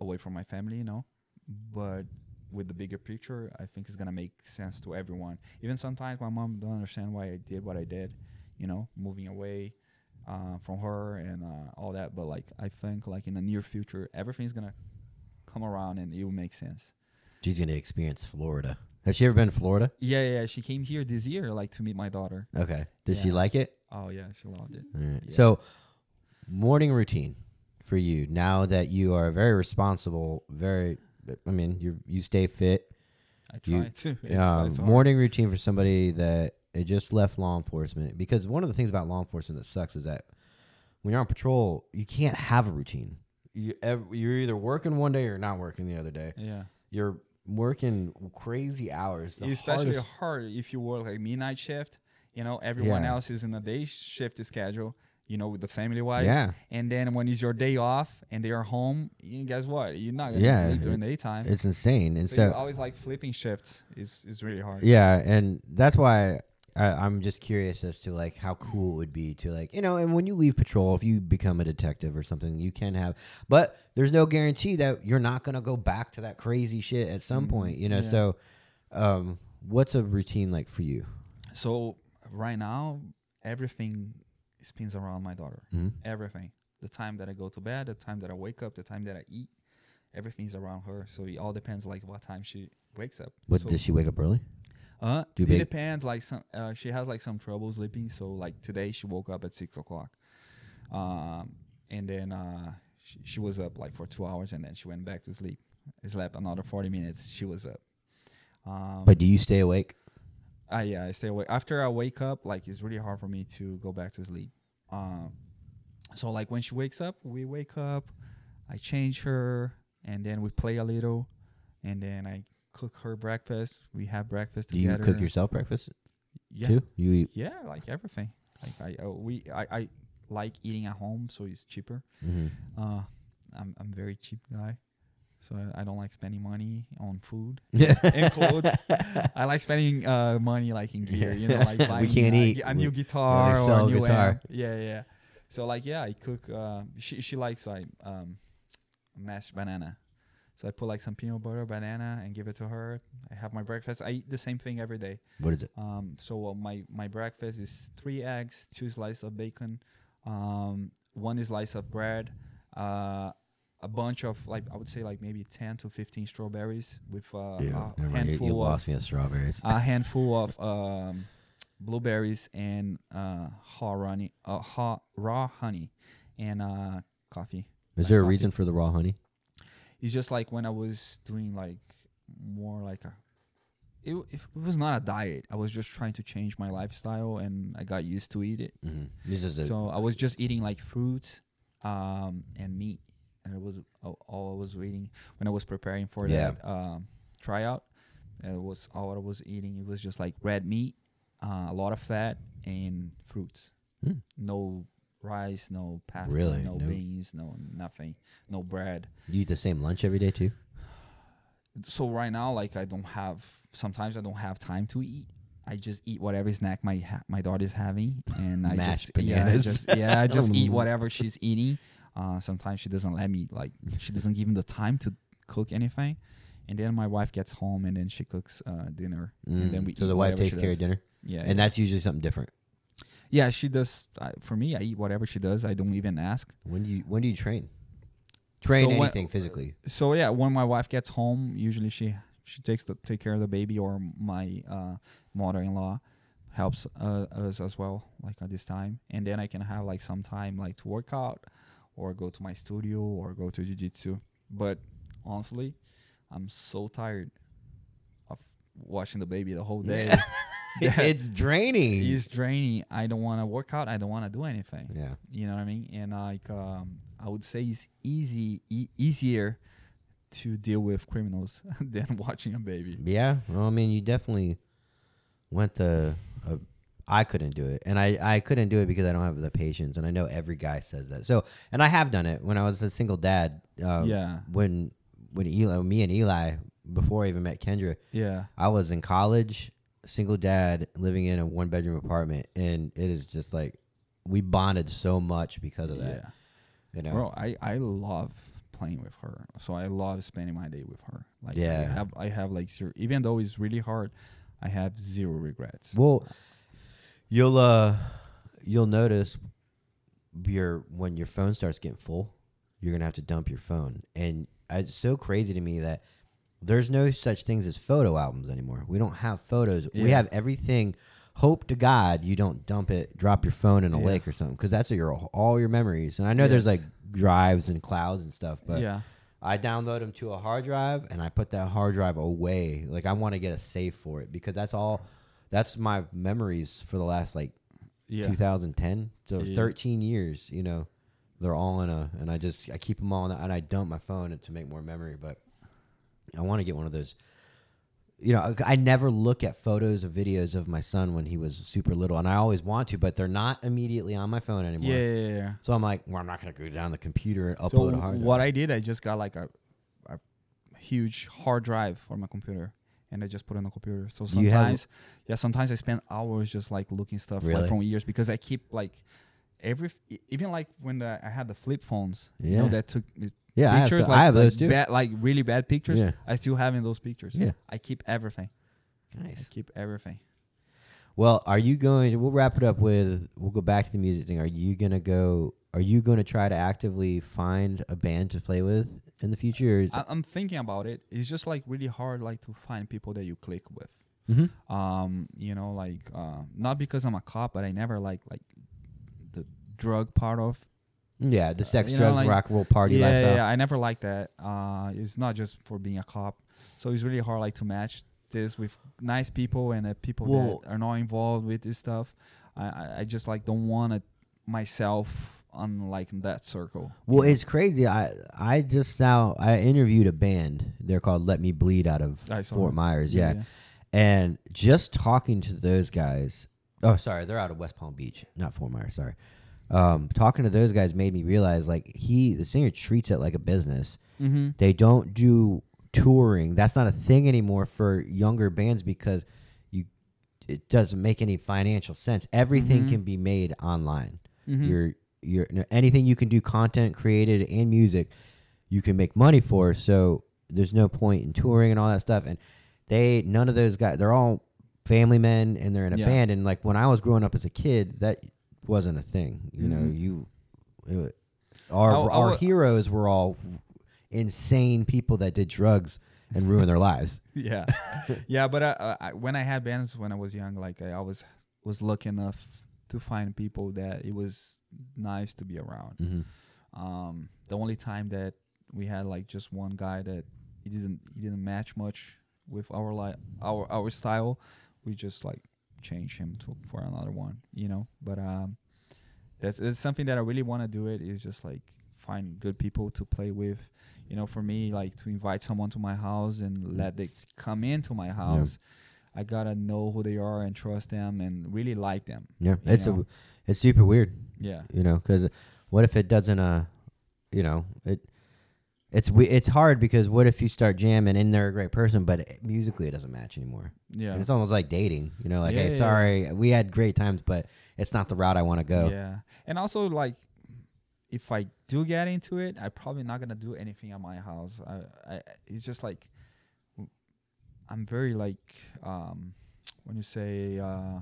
away from my family. You know, but with the bigger picture, I think it's gonna make sense to everyone. Even sometimes my mom don't understand why I did what I did. You know, moving away. Uh, from her and uh, all that, but like I think like in the near future, everything's gonna come around and it will make sense. she's gonna experience Florida. Has she ever been to Florida? Yeah, yeah. yeah, She came here this year, like to meet my daughter. Okay. Did she like it? Oh yeah, she loved it. Right. Yeah. So, morning routine for you now that you are very responsible. Very, I mean, you you stay fit. I You- to. It's- um, it's morning routine for somebody that it just left law enforcement because one of the things about law enforcement that sucks is that when you're on patrol, you can't have a routine. You you're either working one day or not working the other day. Yeah, You're working crazy hours. Especially hardest- hard if you work like midnight shift. You know, everyone Yeah. else is in a day shift schedule. You know, with the family wise. yeah, And then when it's your day off and they are home, you guess what? You're not gonna Yeah, sleep during it- the daytime. it's insane. And so, so, always like flipping shifts is is really hard. Yeah, and that's why I, I'm just curious as to like how cool it would be to like you know, and when you leave patrol, if you become a detective or something, you can have, but there's no guarantee that you're not gonna go back to that crazy shit at some point, you know. yeah. So, um, what's a routine like for you? So right now, everything spins around my daughter. Mm-hmm. everything. The time that I go to bed, the time that I wake up, the time that I eat, everything's around her. So it all depends like what time she wakes up. What so, does she wake up early? Uh, it depends. Like some, uh, she has like some trouble sleeping. So like today, she woke up at six o'clock, um, and then uh, she, she was up like for two hours, and then she went back to sleep. Slept another forty minutes. She was up. Um, But do you stay awake? uh, yeah, I stay awake. After I wake up, like it's really hard for me to go back to sleep. Um, so like when she wakes up, we wake up, I change her, and then we play a little, and then I cook her breakfast. We have breakfast Do you cook yourself breakfast Yeah, too? You eat. yeah, like everything. Like I, uh, we, I, I like eating at home, so it's cheaper. mhm. Uh, I'm, I'm very cheap guy, so I, I don't like spending money on food Yeah. and clothes. I like spending uh money like in gear, you know, like buying We can't uh, eat. a new We- guitar or a a new guitar. amp. Yeah, yeah. So like yeah, I cook. Uh, she she likes like um mashed banana. So I put like some peanut butter, banana, and give it to her. I have my breakfast. I eat the same thing every day. What is it? Um, so uh, my my breakfast is three eggs, two slices of bacon, um, one slice of bread, uh, a bunch of like I would say like maybe ten to fifteen strawberries with uh, a mind. You, you handful of lost me at strawberries. a handful of um, blueberries and uh, raw honey, uh, raw honey, and uh, coffee. Is like there a coffee. reason for the raw honey? It's just like when I was doing like more like a. It, it was not a diet. I was just trying to change my lifestyle, and I got used to eat it. Mm-hmm. This is So I was just eating like fruits, um, and meat, and it was all I was eating when I was preparing for Yeah. that um, tryout. It was all I was eating. It was just like red meat, uh, a lot of fat, and fruits. Hmm. No rice, no pasta, Really? no, No- beans, no nothing, no bread. you eat the same lunch every day too. So right now, like I don't have. Sometimes I don't have time to eat. I just eat whatever snack my ha- my daughter's having, and I Mashed just yeah, I bananas. just yeah, I just eat Mm. whatever she's eating. Uh, sometimes she doesn't let me like she doesn't give me the time to cook anything, and then my wife gets home and then she cooks uh, dinner, and then Mm. we so eat the wife whatever takes she care of does. dinner, Yeah, and yeah. that's usually something different. Yeah, she does. Uh, for me, I eat whatever she does. I don't even ask. When do you when do you train? Train So when- anything physically. so yeah, when my wife gets home, usually she she takes the take care of the baby, or my uh, mother-in-law helps uh, us as well, like at this time, and then I can have like some time like to work out, or go to my studio, or go to jiu-jitsu. But honestly, I'm so tired of watching the baby the whole day. it's draining. It's draining. I don't want to work out. I don't want to do anything. yeah. You know what I mean? And like, um, I would say it's easy, e- easier to deal with criminals than watching a baby. Yeah. Well, I mean, you definitely went the. Uh, I couldn't do it, and I I couldn't do it because I don't have the patience, and I know every guy says that. So, and I have done it when I was a single dad. Uh, yeah, When when Eli, me and Eli before I even met Kendra, yeah, I was in college, single dad, living in a one bedroom apartment, and it is just like we bonded so much because of that. yeah. You know. Bro, I I love playing with her, so I love spending my day with her. Like, Yeah. I have I have like zero, even though it's really hard, I have zero regrets. Well, you'll uh you'll notice your when your phone starts getting full, you're gonna have to dump your phone. And it's so crazy to me that there's no such things as photo albums anymore. We don't have photos. We have everything. Hope to God you don't dump it, drop your phone in a Yeah. lake or something, because that's your all your memories. And I know there's like drives and clouds and stuff, but yeah, I download them to a hard drive and I put that hard drive away. Like I want to get a safe for it because that's all. That's my memories for the last like yeah, 2010. So Yeah. 13 years. You know, they're all in a, and I just I keep them all in, the, and I dump my phone to make more memory. But I want to get one of those. You know, I never look at photos or videos of my son when he was super little, and I always want to, but they're not immediately on my phone anymore. yeah, yeah, yeah. So I'm like, well, I'm not gonna go down the computer and So upload a hard drive. what I did, I just got like a, a huge hard drive for my computer, and I just put it on the computer. So sometimes, yeah, sometimes I spend hours just like looking stuff Really? like from years because I keep like every even like when the, I had the flip phones, you know, Yeah. that took me yeah, I have, pictures so- like I have those too. bad, like really bad pictures. Yeah. I still have in those pictures. Yeah. I keep everything. I Nice. keep everything. Well, are you going? To, we'll wrap it up with. We'll go back to the music thing. Are you gonna go? Are you going to try to actively find a band to play with in the future? Or is I, I'm thinking about it. It's just like really hard, like to find people that you click with. Mm-hmm. Um, you know, like uh, not because I'm a cop, but I never like like the drug part of Yeah, the sex, you know, drugs, like- rock and roll party yeah, lifestyle. Yeah, I never liked that. Uh, it's not just for being a cop, so it's really hard like to match this with nice people and uh, people Well- that are not involved with this stuff. I I, just like don't want it myself on like in that circle. Well, it's crazy. I I just now I interviewed a band. They're called Let Me Bleed out of Fort that. Myers. Yeah. and just talking to those guys. Oh, sorry, they're out of West Palm Beach, not Fort Myers. Sorry. Um, talking to those guys made me realize like he, the singer, treats it like a business. Mm-hmm. They don't do touring. That's not a thing anymore for younger bands because you it doesn't make any financial sense. Everything Mhm. can be made online. Mm-hmm. You're you're no, anything you can do content created and music, you can make money for. So there's no point in touring and all that stuff. And they none of those guys they're all family men and they're in a Yeah. band. And like when I was growing up as a kid, that wasn't a thing. You know, Mhm. you it, our I- I our wa- heroes were all insane people that did drugs and ruined their lives. yeah, yeah. But uh, I, when I had bands when I was young, like I always was lucky enough to find people that it was nice to be around. Mm-hmm. Um, the only time that we had like just one guy that he didn't he didn't match much with our like our our style, we just like changed him to for another one, you know. But um, that's it's something that I really want to do. It is just like find good people to play with. You know, for me, like to invite someone to my house and let they come into my house. I gotta know who they are and trust them and really like them. Yeah, it's know? a it's super weird. Yeah. you know because what if it doesn't uh you know it it's we it's hard because what if you start jamming and they're a great person but it, musically it doesn't match anymore Yeah. and it's almost like dating you know like Yeah, hey yeah, sorry we had great times but it's not the route i want to go Yeah, and also like, if I do get into it, I'm probably not gonna do anything at my house. I, I it's just like, I'm very like, um, when you say uh,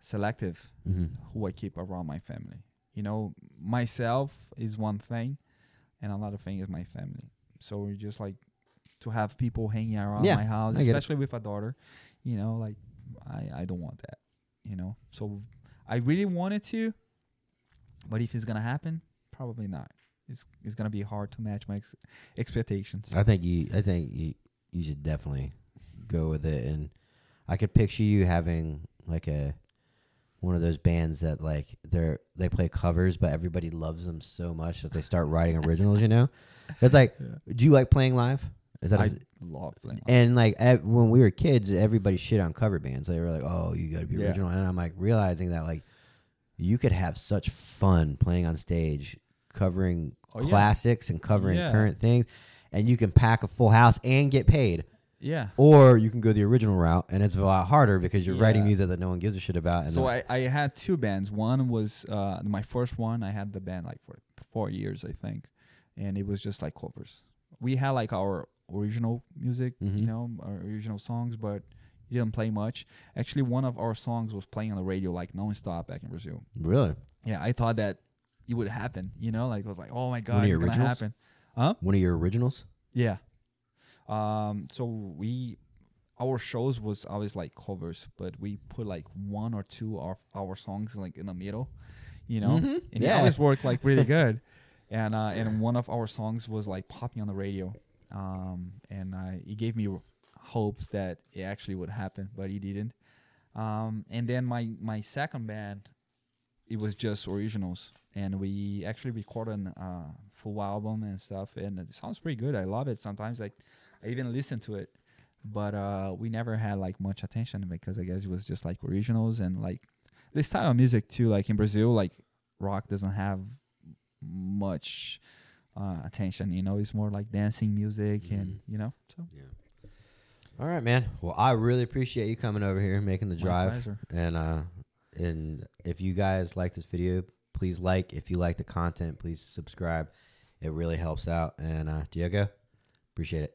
selective, hmm who I keep around my family. You know, myself is one thing, and another thing is my family. So we're just like to have people hanging around Yeah, my house, I especially with a daughter. You know, like I I don't want that. You know, so I really wanted to, but if it's gonna happen, probably not. It's it's gonna be hard to match my ex- expectations. i think you i think you you should definitely go with it and i could picture you having like a one of those bands that like they're they play covers but everybody loves them so much that they start writing originals you know it's like do you like playing live is that a- I love playing. And like ev- when we were kids, everybody shit on cover bands. They were like, "Oh, you got to be Yeah. original." And I'm like realizing that like you could have such fun playing on stage, covering Oh, yeah. classics and covering Yeah. current things, and you can pack a full house and get paid. Yeah. Or you can go the original route, and it's a lot harder because you're writing music that no one gives a shit about. And so I, I had two bands. One was uh, my first one. I had the band like for four years, I think, and it was just like covers. We had like our original music, Mhm. you know, our original songs, but we didn't play much. Actually, one of our songs was playing on the radio like non-stop back in Brazil. really Yeah, I thought that it would happen. You know, like I was like, oh my god, it's gonna happen. Huh? one of your originals. Yeah. Um. So we, our shows was always like covers, but we put like one or two of our songs like in the middle, you know, Mhm. and Yeah. it always worked like really good. And uh, and one of our songs was like popping on the radio, um, and uh, it gave me hopes that it actually would happen, but it didn't. Um, and then my my second band, it was just originals, and we actually recorded a uh, full album and stuff, and it sounds pretty good. I love it. Sometimes I, I even listen to it, but uh, we never had like much attention because I guess it was just like originals and like this style of music too. Like in Brazil, like rock doesn't have much uh, attention. You know, it's more like dancing music, and Mhm. you know, so All right, man. Well, I really appreciate you coming over here, making the my drive. pleasure. And uh and if you guys like this video, please like. If you like the content, please subscribe. It really helps out. And uh Diogo, appreciate it.